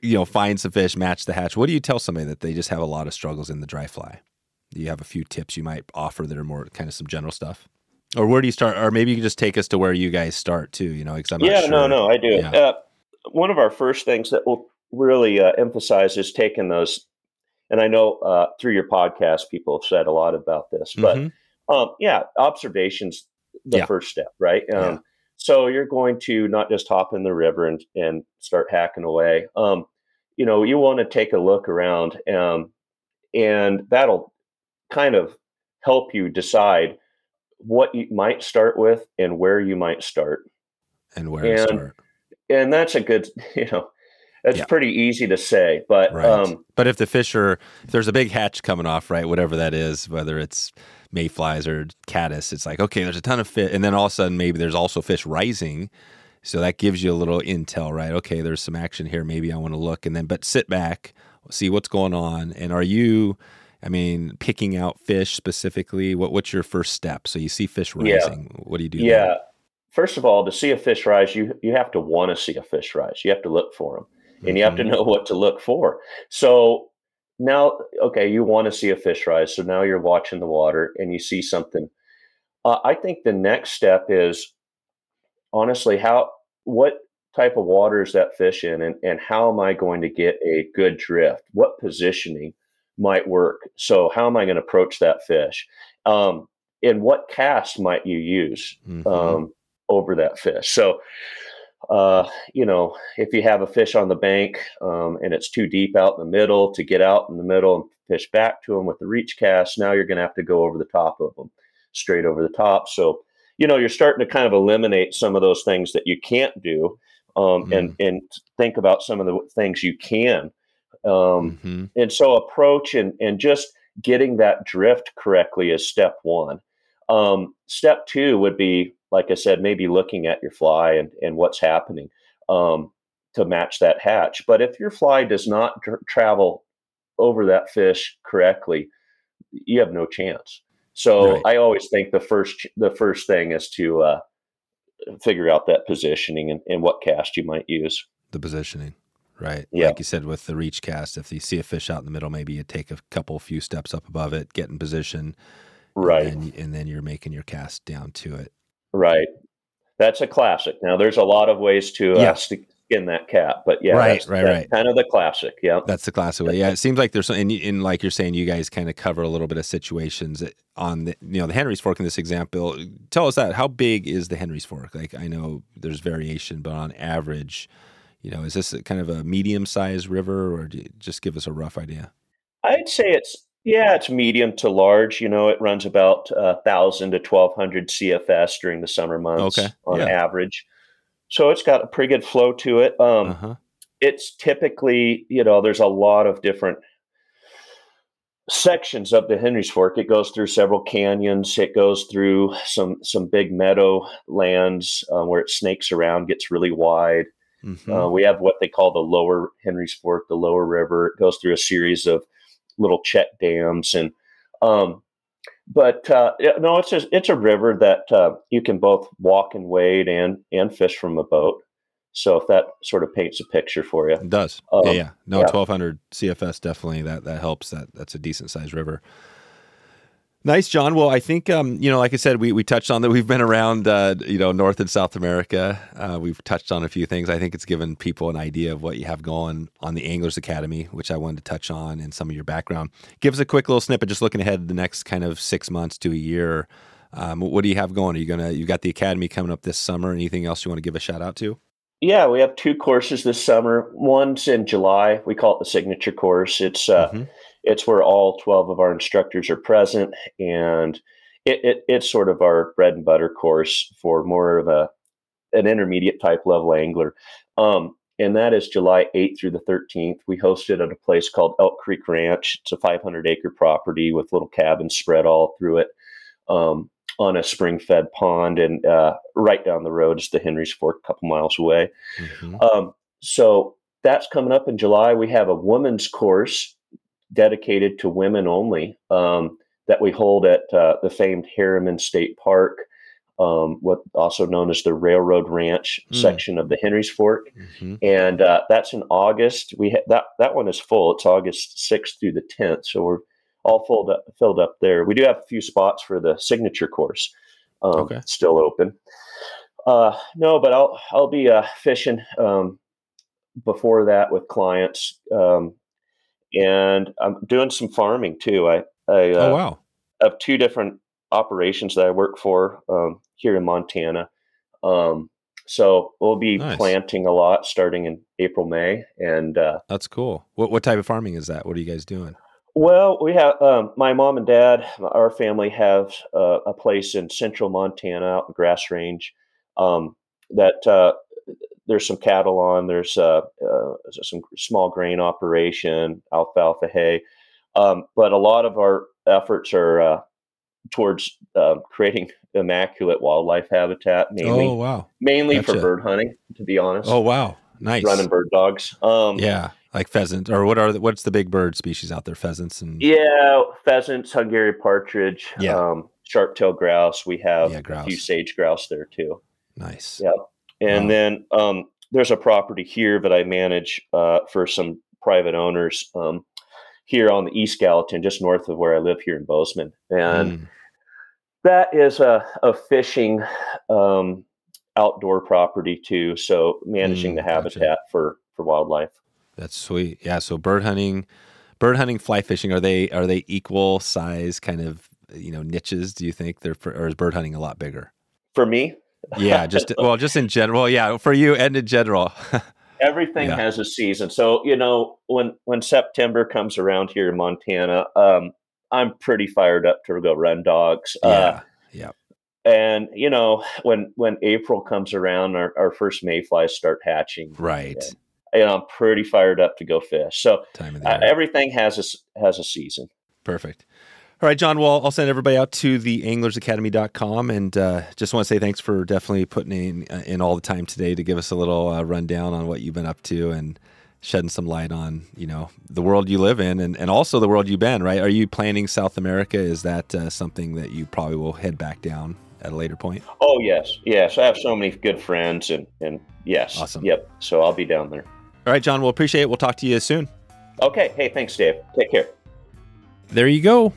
you know, find some fish, match the hatch. What do you tell somebody that they just have a lot of struggles in the dry fly? Do you have a few tips you might offer that are more kind of some general stuff? Or where do you start? Or maybe you can just take us to where you guys start too. You know, because I'm yeah, sure. no, no, I do. Yeah. Uh, one of our first things that we'll really uh, emphasize is taking those and I know uh, through your podcast, people have said a lot about this, but mm-hmm. um, yeah, observations the yeah. first step, right? Um, yeah. So you're going to not just hop in the river and and start hacking away. Um, you know, you want to take a look around, um, and that'll kind of help you decide what you might start with and where you might start, and where and, start. And that's a good, you know, it's yeah. pretty easy to say, but right. um, but if the fish are if there's a big hatch coming off, right, whatever that is, whether it's mayflies or caddis, it's like okay, there's a ton of fish, and then all of a sudden maybe there's also fish rising, so that gives you a little intel, right? Okay, there's some action here. Maybe I want to look, and then but sit back, see what's going on, and are you? I mean, picking out fish specifically. What what's your first step? So you see fish rising. Yeah. What do you do? Yeah. First of all, to see a fish rise, you you have to want to see a fish rise. You have to look for them and you have to mm-hmm. know what to look for. So now, okay, you want to see a fish rise. So now you're watching the water and you see something. Uh, I think the next step is honestly, how, what type of water is that fish in and, and how am I going to get a good drift? What positioning might work? So how am I going to approach that fish? Um, and what cast might you use mm-hmm. um, over that fish? So, uh, you know, if you have a fish on the bank um, and it's too deep out in the middle to get out in the middle and fish back to them with the reach cast, now you're going to have to go over the top of them, straight over the top. So, you know, you're starting to kind of eliminate some of those things that you can't do um, mm. and, and think about some of the things you can. Um, mm-hmm. And so, approach and, and just getting that drift correctly is step one. Um, step two would be like I said, maybe looking at your fly and, and what's happening um, to match that hatch. But if your fly does not tr- travel over that fish correctly, you have no chance. So Right. I always think the first the first thing is to uh, figure out that positioning and, and what cast you might use. The positioning. Right. Yeah. Like you said with the reach cast, if you see a fish out in the middle, maybe you take a couple few steps up above it, get in position, Right. and, and then you're making your cast down to it. Right. That's a classic. Now, there's a lot of ways to uh, Yeah. skin that cat, but yeah, Right, that's, right, that's right. kind of the classic. Yeah. That's the classic way. Yeah, it seems like there's and, and like you're saying, you guys kind of cover a little bit of situations on the you know the Henry's Fork in this example. Tell us that how big is the Henry's Fork? Like I know there's variation, but on average, you know, is this a kind of a medium sized river, or do you just give us a rough idea? I'd say it's yeah, it's medium to large. You know, it runs about uh, thousand to twelve hundred CFS during the summer months Okay, on yeah. average. So it's got a pretty good flow to it. Um, Uh huh. It's typically you know there's a lot of different sections of the Henry's Fork. It goes through several canyons. It goes through some some big meadow lands uh, where it snakes around, gets really wide. hmm Uh, we have what they call the lower Henry's Fork, the lower river. It goes through a series of little check dams and um, but uh, no, it's a, it's a river that uh, you can both walk and wade and and fish from a boat. So if that sort of paints a picture for you, It does. Um, yeah, yeah. No, yeah. 1200 CFS definitely that that helps. That that's a decent sized river. Nice, John. Well, I think um, you know, like I said, we we touched on that. We've been around, uh, you know, North and South America. Uh, we've touched on a few things. I think it's given people an idea of what you have going on the Anglers Academy, which I wanted to touch on, and some of your background. Give us a quick little snippet, just looking ahead the next kind of six months to a year. Um, what do you have going? Are you gonna? You got the academy coming up this summer. Anything else you want to give a shout out to? yeah, we have two courses this summer. One's in July. We call it the signature course. It's uh, Mhm. It's where all 12 of our instructors are present and it, it, it's sort of our bread and butter course for more of a an intermediate type level angler um, and that is july 8th through the 13th we host it at a place called elk creek ranch it's a 500 acre property with little cabins spread all through it um, on a spring fed pond and uh, right down the road is the henry's fork a couple miles away Mhm. um, so that's coming up in July. We have a women's course dedicated to women only um, that we hold at uh, the famed Harriman State Park, um, what also known as the Railroad Ranch Mm. section of the Henry's Fork, Mhm. and uh, that's in August. We ha- that that one is full. It's August sixth through the tenth, so we're all filled up filled up there. We do have a few spots for the signature course, um, Okay. still open. Uh, no, but I'll I'll be uh, fishing um, before that with clients, um, and I'm doing some farming too. I I uh, oh wow. have two different operations that I work for um, here in Montana. Um, so we'll be Nice. planting a lot starting in April, May, and uh, That's cool. What what type of farming is that? What are you guys doing? well, we have um, my mom and dad, our family have uh, a place in central Montana out in Grass Range um, that uh, there's some cattle on. There's uh, uh, some small grain operation, alfalfa hay, um, but a lot of our efforts are uh, towards uh, creating immaculate wildlife habitat, mainly Oh wow. mainly for bird hunting. To be honest, Oh wow. Nice. running bird dogs. Um, Yeah, like pheasant or what are the, what's the big bird species out there? Pheasants and Yeah, pheasants, Hungarian partridge, Yeah. um, sharp-tailed grouse. We have Yeah, a few sage grouse there too. nice. Yeah. And Wow. then um, there's a property here that I manage uh, for some private owners um, here on the East Gallatin, just north of where I live here in Bozeman. And Mm, that is a, a fishing um, outdoor property too. So managing Mm, the gotcha. habitat for, for wildlife. that's sweet. Yeah. So bird hunting, bird hunting, fly fishing are they are they equal size kind of you know niches? Do you think they're for, or is bird hunting a lot bigger? For me, Yeah. Just well, just in general. Yeah, for you and in general. everything Yeah. has a season. So you know when when September comes around here in Montana, um, I'm pretty fired up to go run dogs. Uh, yeah. and you know when when April comes around, our, our first mayflies start hatching. Right. And I'm pretty fired up to go fish. So Time of the uh, everything has a has a season. Perfect. All right, John. Well, I'll send everybody out to the anglersacademy.com and uh, just want to say thanks for definitely putting in uh, in all the time today to give us a little uh, rundown on what you've been up to and shedding some light on you know the world you live in and, and also the world you've been. Right? Are you planning South America? Is that uh, something that you probably will head back down at a later point? Oh yes, yes. I have so many good friends, and and yes, Awesome. Yep. So I'll be down there. All right, John. We'll appreciate it. We'll talk to you soon. Okay. Hey, thanks, Dave. Take care. There you go.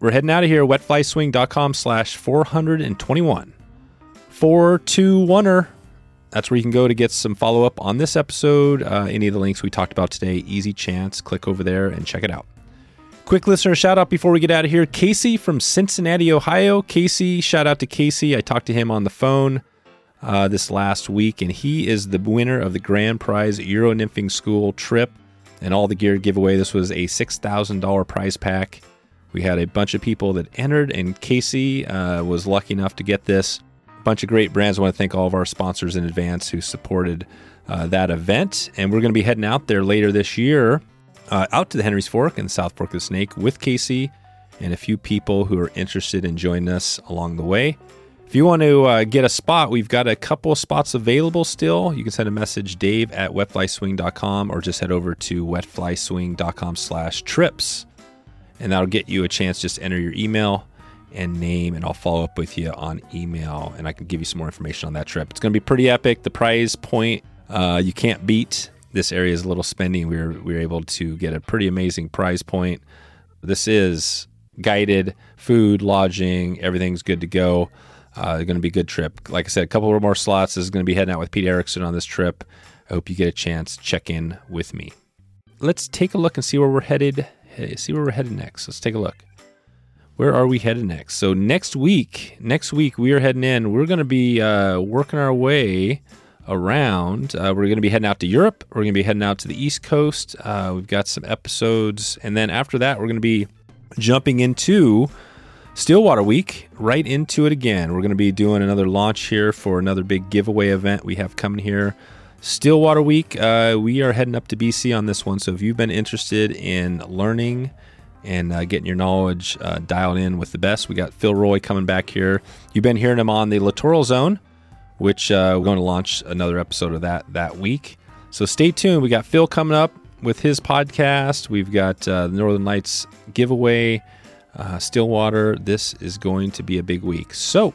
We're heading out of here. Wetflyswing.com slash 421. 421er. That's where you can go to get some follow up on this episode. Uh, any of the links we talked about today, easy chance. Click over there and check it out. Quick listener shout out before we get out of here. Casey from Cincinnati, Ohio. Casey, shout out to Casey. I talked to him on the phone uh, this last week, and he is the winner of the grand prize Euro Nymphing School trip and all the gear giveaway. This was a $6,000 prize pack. We had a bunch of people that entered, and Casey uh, was lucky enough to get this. Bunch of great brands. I want to thank all of our sponsors in advance who supported uh, that event. And we're going to be heading out there later this year, uh, out to the Henry's Fork and South Fork of the Snake with Casey and a few people who are interested in joining us along the way. If you want to uh, get a spot, we've got a couple of spots available still. You can send a message, dave at wetflyswing.com, or just head over to wetflyswing.com slash trips. And that'll get you a chance. Just enter your email and name, and I'll follow up with you on email, and I can give you some more information on that trip. It's going to be pretty epic. The prize point uh, you can't beat. This area is a little spendy. We were, we were able to get a pretty amazing prize point. This is guided food, lodging, everything's good to go. Uh, going to be a good trip. Like I said, a couple more slots. This is going to be heading out with Pete Erickson on this trip. I hope you get a chance. Check in with me. Let's take a look and see where we're headed. Hey, see where we're headed next. Let's take a look. Where are we headed next? So next week, next week we are heading in. We're going to be uh, working our way around. Uh, we're going to be heading out to Europe. We're going to be heading out to the East Coast. Uh, we've got some episodes, and then after that, we're going to be jumping into Stillwater Week, right into it again. We're going to be doing another launch here for another big giveaway event we have coming here. Stillwater Week, uh, we are heading up to BC on this one. So if you've been interested in learning and uh, getting your knowledge uh, dialed in with the best, we got Phil Rowley coming back here. You've been hearing him on the Littoral Zone, which uh, we're going to launch another episode of that that week. So stay tuned. We got Phil coming up with his podcast. We've got uh, the Northern Lights giveaway uh, Stillwater. This is going to be a big week. So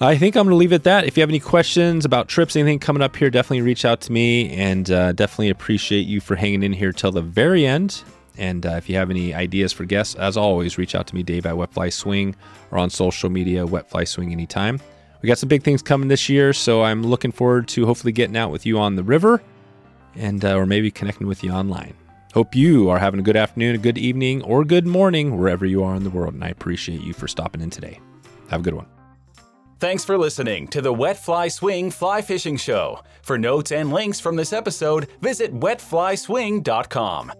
I think I'm going to leave it at that. If you have any questions about trips, anything coming up here, definitely reach out to me and uh, definitely appreciate you for hanging in here till the very end. And uh, if you have any ideas for guests, as always, reach out to me, Dave at Wetfly Swing, or on social media, Wetfly Swing anytime. We got some big things coming this year, so I'm looking forward to hopefully getting out with you on the river and uh, or maybe connecting with you online. Hope you are having a good afternoon, a good evening, or good morning wherever you are in the world, and I appreciate you for stopping in today. Have a good one. Thanks for listening to the Wet Fly Swing Fly Fishing Show. For notes and links from this episode, visit wetflyswing.com.